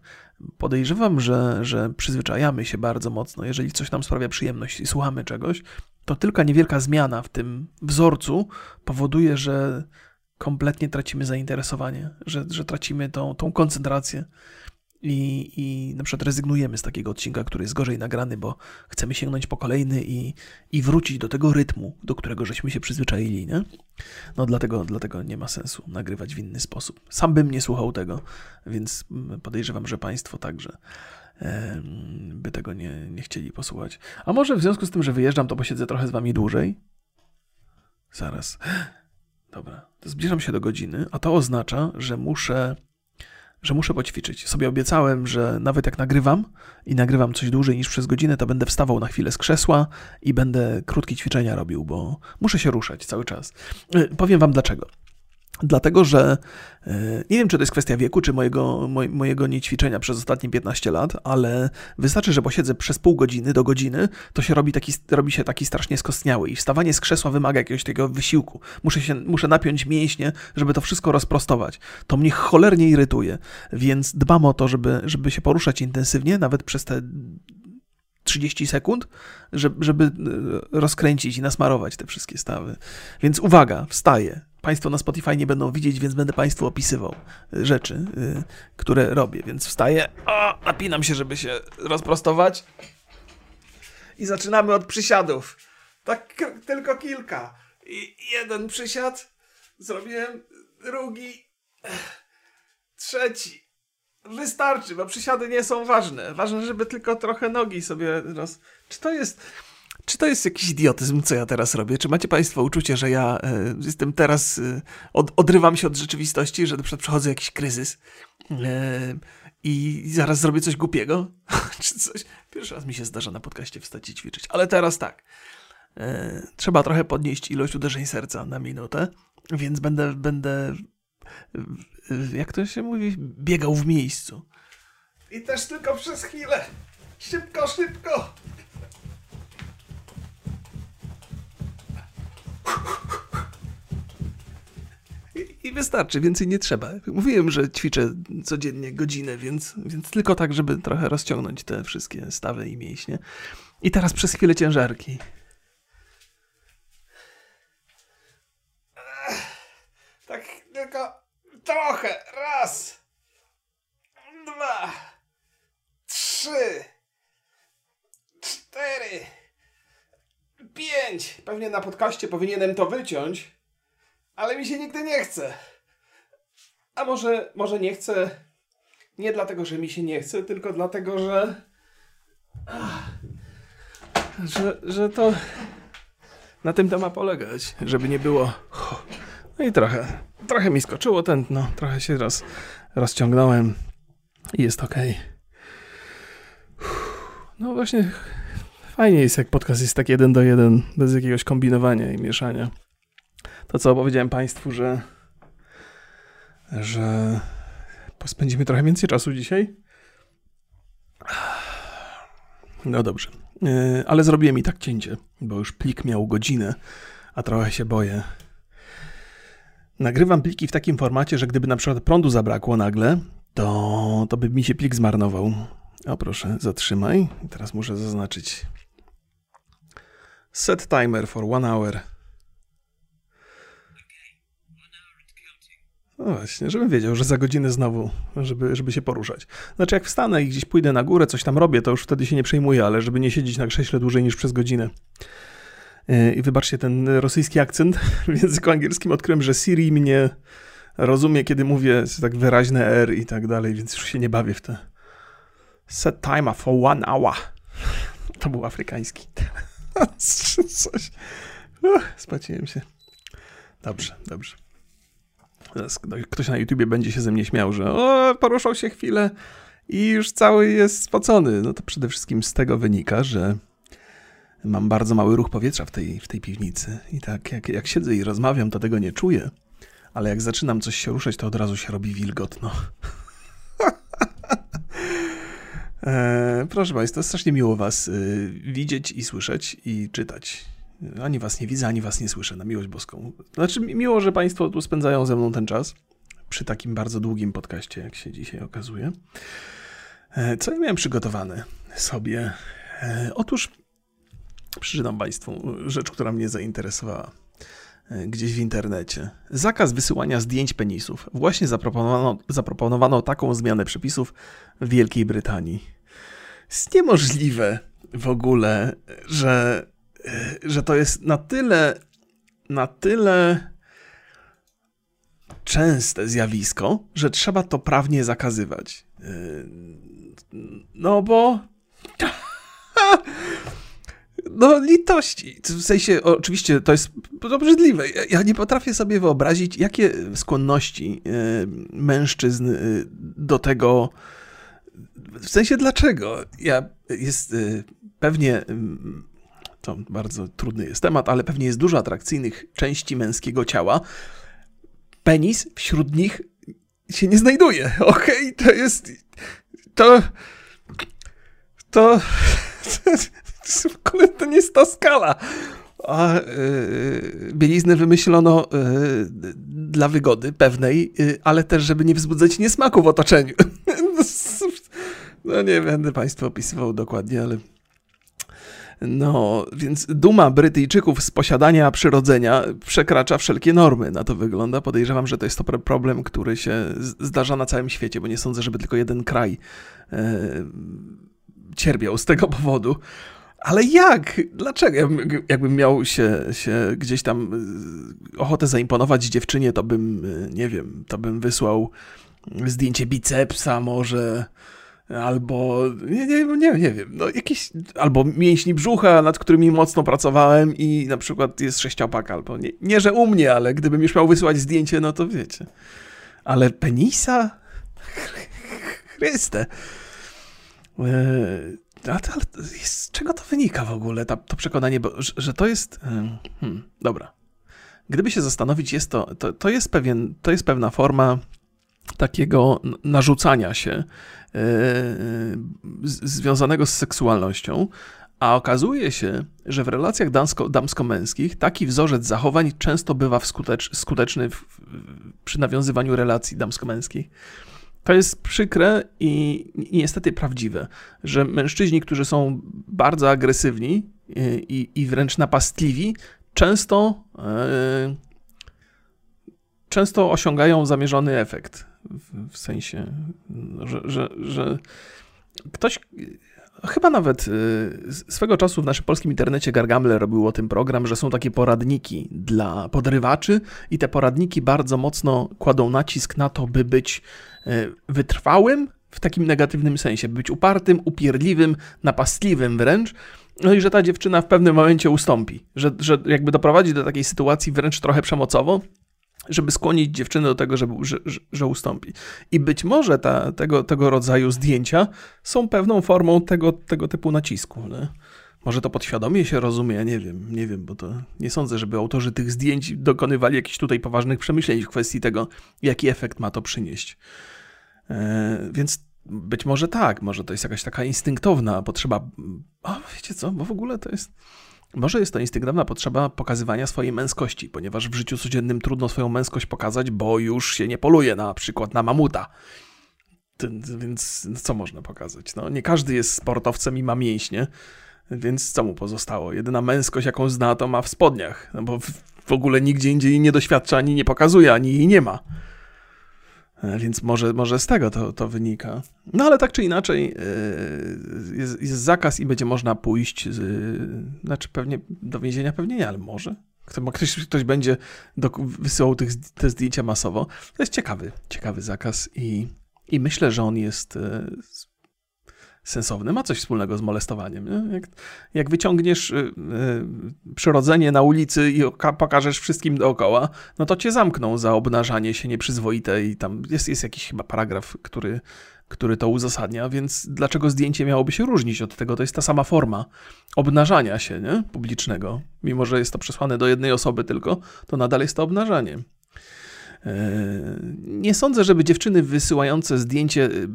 Podejrzewam, że, że przyzwyczajamy się bardzo mocno. Jeżeli coś nam sprawia przyjemność i słuchamy czegoś, to tylko niewielka zmiana w tym wzorcu powoduje, że kompletnie tracimy zainteresowanie, że, że tracimy tą, tą koncentrację i, i na przykład rezygnujemy z takiego odcinka, który jest gorzej nagrany, bo chcemy sięgnąć po kolejny i, i wrócić do tego rytmu, do którego żeśmy się przyzwyczaili, nie? No dlatego, dlatego nie ma sensu nagrywać w inny sposób. Sam bym nie słuchał tego, więc podejrzewam, że Państwo także by tego nie, nie chcieli posłuchać. A może w związku z tym, że wyjeżdżam, to posiedzę trochę z Wami dłużej? Zaraz. Dobra, zbliżam się do godziny, a to oznacza, że muszę że muszę poćwiczyć. Sobie obiecałem, że nawet jak nagrywam i nagrywam coś dłużej niż przez godzinę, to będę wstawał na chwilę z krzesła i będę krótkie ćwiczenia robił, bo muszę się ruszać cały czas. E, powiem wam dlaczego. Dlatego, że e, nie wiem, czy to jest kwestia wieku, czy mojego, mojego niećwiczenia przez ostatnie 15 lat, ale wystarczy, że posiedzę przez pół godziny do godziny, to się robi, taki, robi się taki strasznie skostniały i wstawanie z krzesła wymaga jakiegoś takiego wysiłku. Muszę, się, muszę napiąć mięśnie, żeby to wszystko rozprostować. To mnie cholernie irytuje, więc dbam o to, żeby, żeby się poruszać intensywnie, nawet przez te 30 sekund, żeby, żeby rozkręcić i nasmarować te wszystkie stawy. Więc uwaga, wstaję, Państwo na Spotify nie będą widzieć, więc będę Państwu opisywał rzeczy, y, które robię. Więc wstaję, o, napinam się, żeby się rozprostować. I zaczynamy od przysiadów. Tak tylko kilka. I jeden przysiad, zrobiłem drugi, trzeci. Wystarczy, bo przysiady nie są ważne. Ważne, żeby tylko trochę nogi sobie roz... Czy to jest... Czy to jest jakiś idiotyzm, co ja teraz robię? Czy macie Państwo uczucie, że ja e, jestem teraz, e, od, odrywam się od rzeczywistości, że na przykład przechodzę jakiś kryzys e, i zaraz zrobię coś głupiego? Czy coś? Pierwszy raz mi się zdarza na podcaście wstać i ćwiczyć, ale teraz tak. Trzeba trochę podnieść ilość uderzeń serca na minutę, więc będę, będę, jak to się mówi, biegał w miejscu. I też tylko przez chwilę. Szybko, szybko! I wystarczy, więcej nie trzeba. Mówiłem, że ćwiczę codziennie godzinę, więc, więc tylko tak, żeby trochę rozciągnąć te wszystkie stawy i mięśnie. I teraz przez chwilę ciężarki. Tak, tylko trochę. Raz, dwa, trzy, cztery, pięć. Pewnie na podcaście powinienem to wyciąć ale mi się nigdy nie chce. A może, może nie chcę nie dlatego, że mi się nie chce, tylko dlatego, że. Że, że to. Na tym to ma polegać, żeby nie było. No i trochę, trochę mi skoczyło tętno, trochę się roz, rozciągnąłem i jest ok. No właśnie, fajnie jest jak podcast jest tak jeden do jeden, bez jakiegoś kombinowania i mieszania to, co opowiedziałem Państwu, że, że spędzimy trochę więcej czasu dzisiaj. No dobrze. E, ale zrobiłem i tak cięcie, bo już plik miał godzinę, a trochę się boję. Nagrywam pliki w takim formacie, że gdyby na przykład prądu zabrakło nagle, to, to by mi się plik zmarnował. O proszę, zatrzymaj. Teraz muszę zaznaczyć. Set timer for one hour. No właśnie, żebym wiedział, że za godzinę znowu, żeby, żeby się poruszać. Znaczy, jak wstanę i gdzieś pójdę na górę, coś tam robię, to już wtedy się nie przejmuję, ale żeby nie siedzieć na krześle dłużej niż przez godzinę. E, I wybaczcie ten rosyjski akcent w języku angielskim. Odkryłem, że Siri mnie rozumie, kiedy mówię tak wyraźne R i tak dalej, więc już się nie bawię w te. Set timer for one hour. To był afrykański. Coś. spaciłem się. Dobrze, dobrze. Ktoś na YouTubie będzie się ze mnie śmiał, że o, poruszał się chwilę i już cały jest spocony. No to przede wszystkim z tego wynika, że mam bardzo mały ruch powietrza w tej, w tej piwnicy. I tak jak, jak siedzę i rozmawiam, to tego nie czuję. Ale jak zaczynam coś się ruszać, to od razu się robi wilgotno. e, proszę Państwa, strasznie miło Was y, widzieć i słyszeć i czytać. Ani was nie widzę, ani was nie słyszę, na miłość boską. Znaczy, miło, że państwo tu spędzają ze mną ten czas, przy takim bardzo długim podcaście, jak się dzisiaj okazuje. E, co ja miałem przygotowane sobie? E, otóż przeczytam państwu rzecz, która mnie zainteresowała e, gdzieś w internecie. Zakaz wysyłania zdjęć penisów. Właśnie zaproponowano, zaproponowano taką zmianę przepisów w Wielkiej Brytanii. Jest niemożliwe w ogóle, że E, że to jest na tyle, na tyle częste zjawisko, że trzeba to prawnie zakazywać. E, no bo. No, litości. W sensie, oczywiście, to jest obrzydliwe. Ja nie potrafię sobie wyobrazić, jakie skłonności e, mężczyzn do tego. W sensie, dlaczego? Ja jest pewnie to bardzo trudny jest temat, ale pewnie jest dużo atrakcyjnych części męskiego ciała. Penis wśród nich się nie znajduje. Okej, okay? to jest. To. To. To, to nie jest ta skala. A yy, bieliznę wymyślono yy, dla wygody pewnej, yy, ale też, żeby nie wzbudzać niesmaku w otoczeniu. no nie będę Państwu opisywał dokładnie, ale no, więc duma Brytyjczyków z posiadania przyrodzenia przekracza wszelkie normy. Na to wygląda. Podejrzewam, że to jest to problem, który się zdarza na całym świecie, bo nie sądzę, żeby tylko jeden kraj e, cierpiał z tego powodu. Ale jak? Dlaczego? Jakbym miał się, się gdzieś tam e, ochotę zaimponować dziewczynie, to bym, e, nie wiem, to bym wysłał zdjęcie bicepsa może albo nie, nie, nie, nie wiem, no jakieś, albo mięśni brzucha, nad którymi mocno pracowałem i na przykład jest sześciopak, albo nie, nie, że u mnie, ale gdybym już miał wysłać zdjęcie, no to wiecie. Ale penisa? Chryste. Eee, ale z czego to wynika w ogóle, ta, to przekonanie, bo, że, że to jest... Hmm, dobra. Gdyby się zastanowić, jest to, to, to, jest pewien, to jest pewna forma takiego narzucania się e, związanego z seksualnością, a okazuje się, że w relacjach damsko-męskich taki wzorzec zachowań często bywa skuteczny w, przy nawiązywaniu relacji damsko-męskich. To jest przykre i, niestety prawdziwe, że mężczyźni, którzy są bardzo agresywni e, i, i wręcz napastliwi, często, e, często osiągają zamierzony efekt w, sensie, że, że, że ktoś Chyba nawet y, swego czasu w naszym polskim internecie Gargamel robił o tym program, że są takie poradniki dla podrywaczy i te poradniki bardzo mocno kładą nacisk na to, by być y, wytrwałym w takim negatywnym sensie, by być upartym, upierdliwym, napastliwym wręcz. No i że ta dziewczyna w pewnym momencie ustąpi, że, że jakby doprowadzi do takiej sytuacji wręcz trochę przemocowo, żeby skłonić dziewczynę do tego, żeby, że, że, ustąpi. I być może ta, tego, tego rodzaju zdjęcia są pewną formą tego, tego typu nacisku. Nie? Może to podświadomie się rozumie, nie wiem, nie wiem, bo to nie sądzę, żeby autorzy tych zdjęć dokonywali jakichś tutaj poważnych przemyśleń w kwestii tego, jaki efekt ma to przynieść. E, więc być może tak, może to jest jakaś taka instynktowna potrzeba. O, wiecie co, bo w ogóle to jest może jest to instynktowna potrzeba pokazywania swojej męskości, ponieważ w życiu codziennym trudno swoją męskość pokazać, bo już się nie poluje na przykład na mamuta. Więc co można pokazać? No, nie każdy jest sportowcem i ma mięśnie, więc co mu pozostało? Jedyna męskość, jaką zna, to ma w spodniach, no bo w ogóle nigdzie indziej nie doświadcza, ani nie pokazuje, ani jej nie ma. E, więc może, może z tego to, to wynika. No ale tak czy inaczej e, jest, jest zakaz i będzie można pójść, z, znaczy pewnie do więzienia pewnie nie, ale może. Ktoś, ktoś będzie do, wysyłał tych, te zdjęcia masowo. To jest ciekawy, ciekawy zakaz i, i myślę, że on jest e, sensowny, ma coś wspólnego z molestowaniem. Nie? Jak, jak wyciągniesz y, y, przyrodzenie na ulicy i pokażesz wszystkim dookoła, no to cię zamkną za obnażanie się nieprzyzwoite i tam jest, jest jakiś chyba paragraf, który, który to uzasadnia, więc dlaczego zdjęcie miałoby się różnić od tego? To jest ta sama forma obnażania się nie? publicznego. Mimo, że jest to przesłane do jednej osoby tylko, to nadal jest to obnażanie. E, nie sądzę, żeby dziewczyny wysyłające zdjęcie y,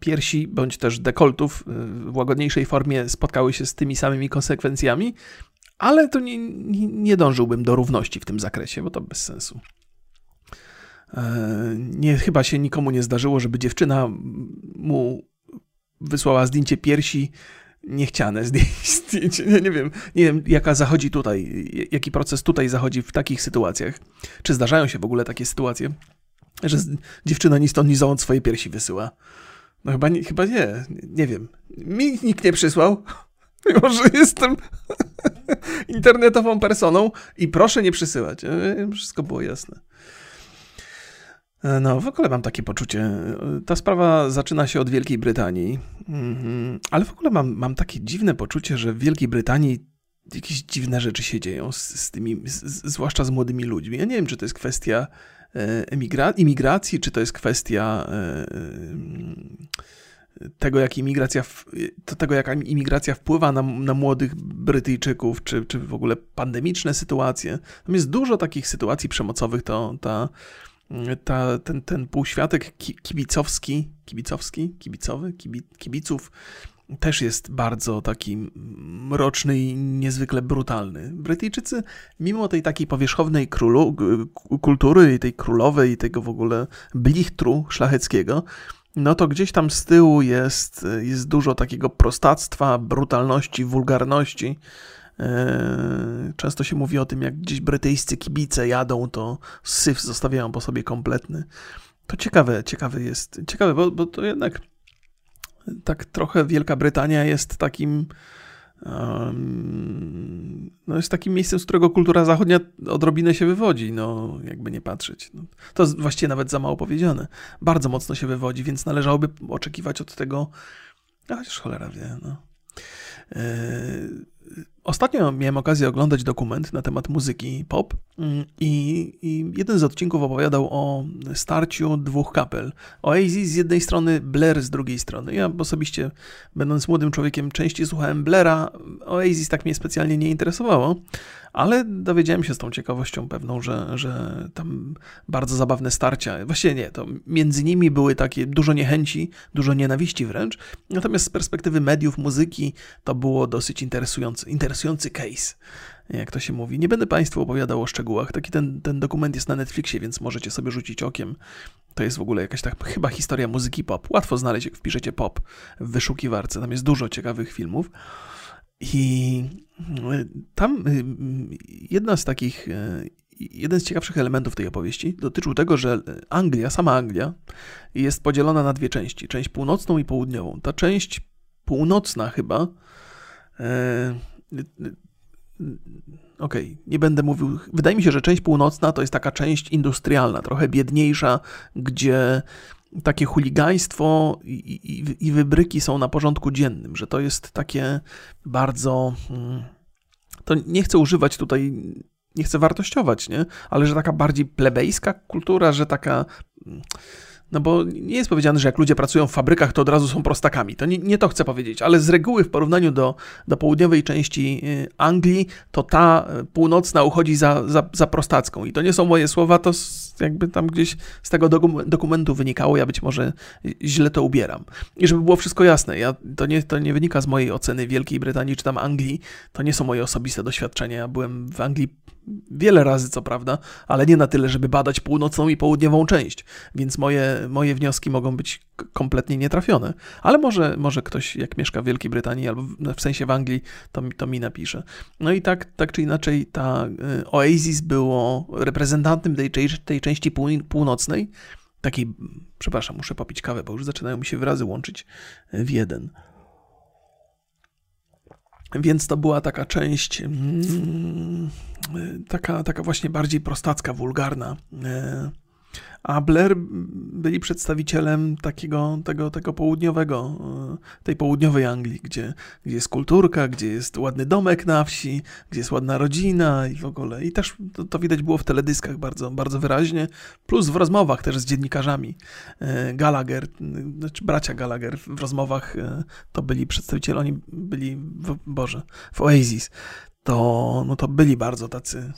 piersi bądź też dekoltów y, w łagodniejszej formie spotkały się z tymi samymi konsekwencjami, ale to nie, nie, dążyłbym do równości w tym zakresie, bo to bez sensu. E, nie, chyba się nikomu nie zdarzyło, żeby dziewczyna mu wysłała zdjęcie piersi niechciane zdjęcie. Nie, nie, wiem, nie wiem, jaka zachodzi tutaj, jaki proces tutaj zachodzi w takich sytuacjach. Czy zdarzają się w ogóle takie sytuacje, że dziewczyna ni stąd, ni zowąd swoje piersi wysyła? No chyba nie, chyba nie, nie wiem. Mi nikt nie przysłał, mimo że jestem internetową personą i proszę nie przysyłać. E, wszystko było jasne. E, no, w ogóle mam takie poczucie. Ta sprawa zaczyna się od Wielkiej Brytanii, mhm. ale w ogóle mam, mam takie dziwne poczucie, że w Wielkiej Brytanii jakieś dziwne rzeczy się dzieją z, z tymi, z, zwłaszcza z młodymi ludźmi. Ja nie wiem, czy to jest kwestia e, emigra- imigracji, czy to jest kwestia e, tego, jak imigracja, tego, jak imigracja wpływa na, na młodych Brytyjczyków, czy, czy w ogóle pandemiczne sytuacje. Tam jest dużo takich sytuacji przemocowych, to ta ta, ten, ten półświatek kibicowski, kibicowski, kibicowy, kibiców też jest bardzo taki mroczny i niezwykle brutalny. Brytyjczycy, mimo tej takiej powierzchownej królu, kultury i tej królowej i tego w ogóle blichtru szlacheckiego, no to gdzieś tam z tyłu jest, jest dużo takiego prostactwa, brutalności, wulgarności, często się mówi o tym, jak gdzieś brytyjscy kibice jadą, to syf zostawiają po sobie kompletny. To ciekawe, ciekawe jest, ciekawe, bo, bo to jednak tak trochę Wielka Brytania jest takim no jest takim miejscem, z którego kultura zachodnia odrobinę się wywodzi, no jakby nie patrzeć. No, to jest właściwie nawet za mało powiedziane. Bardzo mocno się wywodzi, więc należałoby oczekiwać od tego, no chociaż cholera wie, no. E, Ostatnio miałem okazję oglądać dokument na temat muzyki pop mm, i, i, jeden z odcinków opowiadał o starciu dwóch kapel. Oasis z jednej strony, Blair z drugiej strony. Ja osobiście, będąc młodym człowiekiem, częściej słuchałem Blaira. Oasis tak mnie specjalnie nie interesowało, ale dowiedziałem się z tą ciekawością pewną, że, że tam bardzo zabawne starcia. Właściwie nie, to między nimi były takie dużo niechęci, dużo nienawiści wręcz. Natomiast z perspektywy mediów, muzyki to było dosyć interesujące, interesujący case jak to się mówi. Nie będę Państwu opowiadał o szczegółach. Taki ten, ten dokument jest na Netflixie, więc możecie sobie rzucić okiem. To jest w ogóle jakaś tak chyba historia muzyki pop. Łatwo znaleźć, jak wpiszecie pop w wyszukiwarce. Tam jest dużo ciekawych filmów. I tam y, jedna z takich, y, jeden z ciekawszych elementów tej opowieści dotyczył tego, że Anglia, sama Anglia, jest podzielona na dwie części. Część północną i południową. Ta część północna chyba. Okej, okay, nie będę mówił. Wydaje mi się, że część północna to jest taka część industrialna, trochę biedniejsza, gdzie takie chuligaństwo i, i, i, wybryki są na porządku dziennym, że to jest takie bardzo. Hmm, to nie chcę używać tutaj, nie chcę wartościować, nie? ale że taka bardziej plebejska kultura, że taka. No bo nie jest powiedziane, że jak ludzie pracują w fabrykach, to od razu są prostakami. To nie, nie to chcę powiedzieć, ale z reguły w porównaniu do, do południowej części y, Anglii, to ta y, północna uchodzi za, za, za prostacką. I to nie są moje słowa, to jakby tam gdzieś z tego dokumentu wynikało, ja być może źle to ubieram. I żeby było wszystko jasne, ja, to, nie, to nie wynika z mojej oceny Wielkiej Brytanii czy tam Anglii, to nie są moje osobiste doświadczenia. Ja byłem w Anglii wiele razy, co prawda, ale nie na tyle, żeby badać północną i południową część, więc moje, moje wnioski mogą być kompletnie nietrafione. Ale może, może ktoś, jak mieszka w Wielkiej Brytanii albo w sensie w Anglii, to, to mi napisze. No i tak, tak czy inaczej, ta y, Oasis było reprezentantem tej, tej części północnej, takiej, przepraszam, muszę popić kawę, bo już zaczynają mi się wyrazy łączyć w jeden. Więc to była taka część, mm, taka, taka właśnie bardziej prostacka, wulgarna. A Blair byli przedstawicielem takiego, tego, tego południowego, e, tej południowej Anglii, gdzie, gdzie jest kulturka, gdzie jest ładny domek na wsi, gdzie jest ładna rodzina i w ogóle. I też to, to widać było w teledyskach bardzo, bardzo wyraźnie, plus w rozmowach też z dziennikarzami. E, Gallagher, znaczy bracia Gallagher w rozmowach e, to byli przedstawiciele, oni byli, w, Boże, w Oasis. To, no to byli bardzo tacy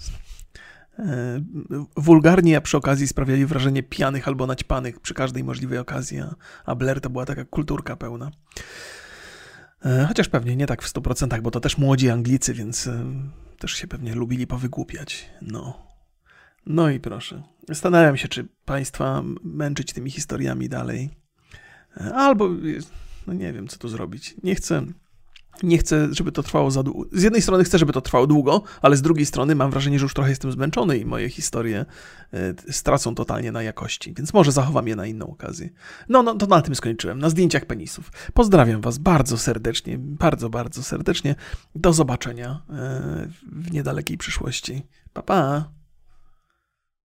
wulgarnie, a przy okazji sprawiali wrażenie pijanych albo naćpanych przy każdej możliwej okazji, a, a Blair to była taka kulturka pełna. E, chociaż pewnie nie tak w 100%, bo to też młodzi Anglicy, więc e, też się pewnie lubili powygłupiać. No. No i proszę. Zastanawiam się, czy państwa męczyć tymi historiami dalej. Albo, no nie wiem, co tu zrobić. Nie chcę nie chcę, żeby to trwało za długo. Z jednej strony chcę, żeby to trwało długo, ale z drugiej strony mam wrażenie, że już trochę jestem zmęczony i moje historie e, stracą totalnie na jakości, więc może zachowam je na inną okazję. No, no to na tym skończyłem, na zdjęciach penisów. Pozdrawiam Was bardzo serdecznie, bardzo, bardzo serdecznie. Do zobaczenia e, w niedalekiej przyszłości. Pa, pa!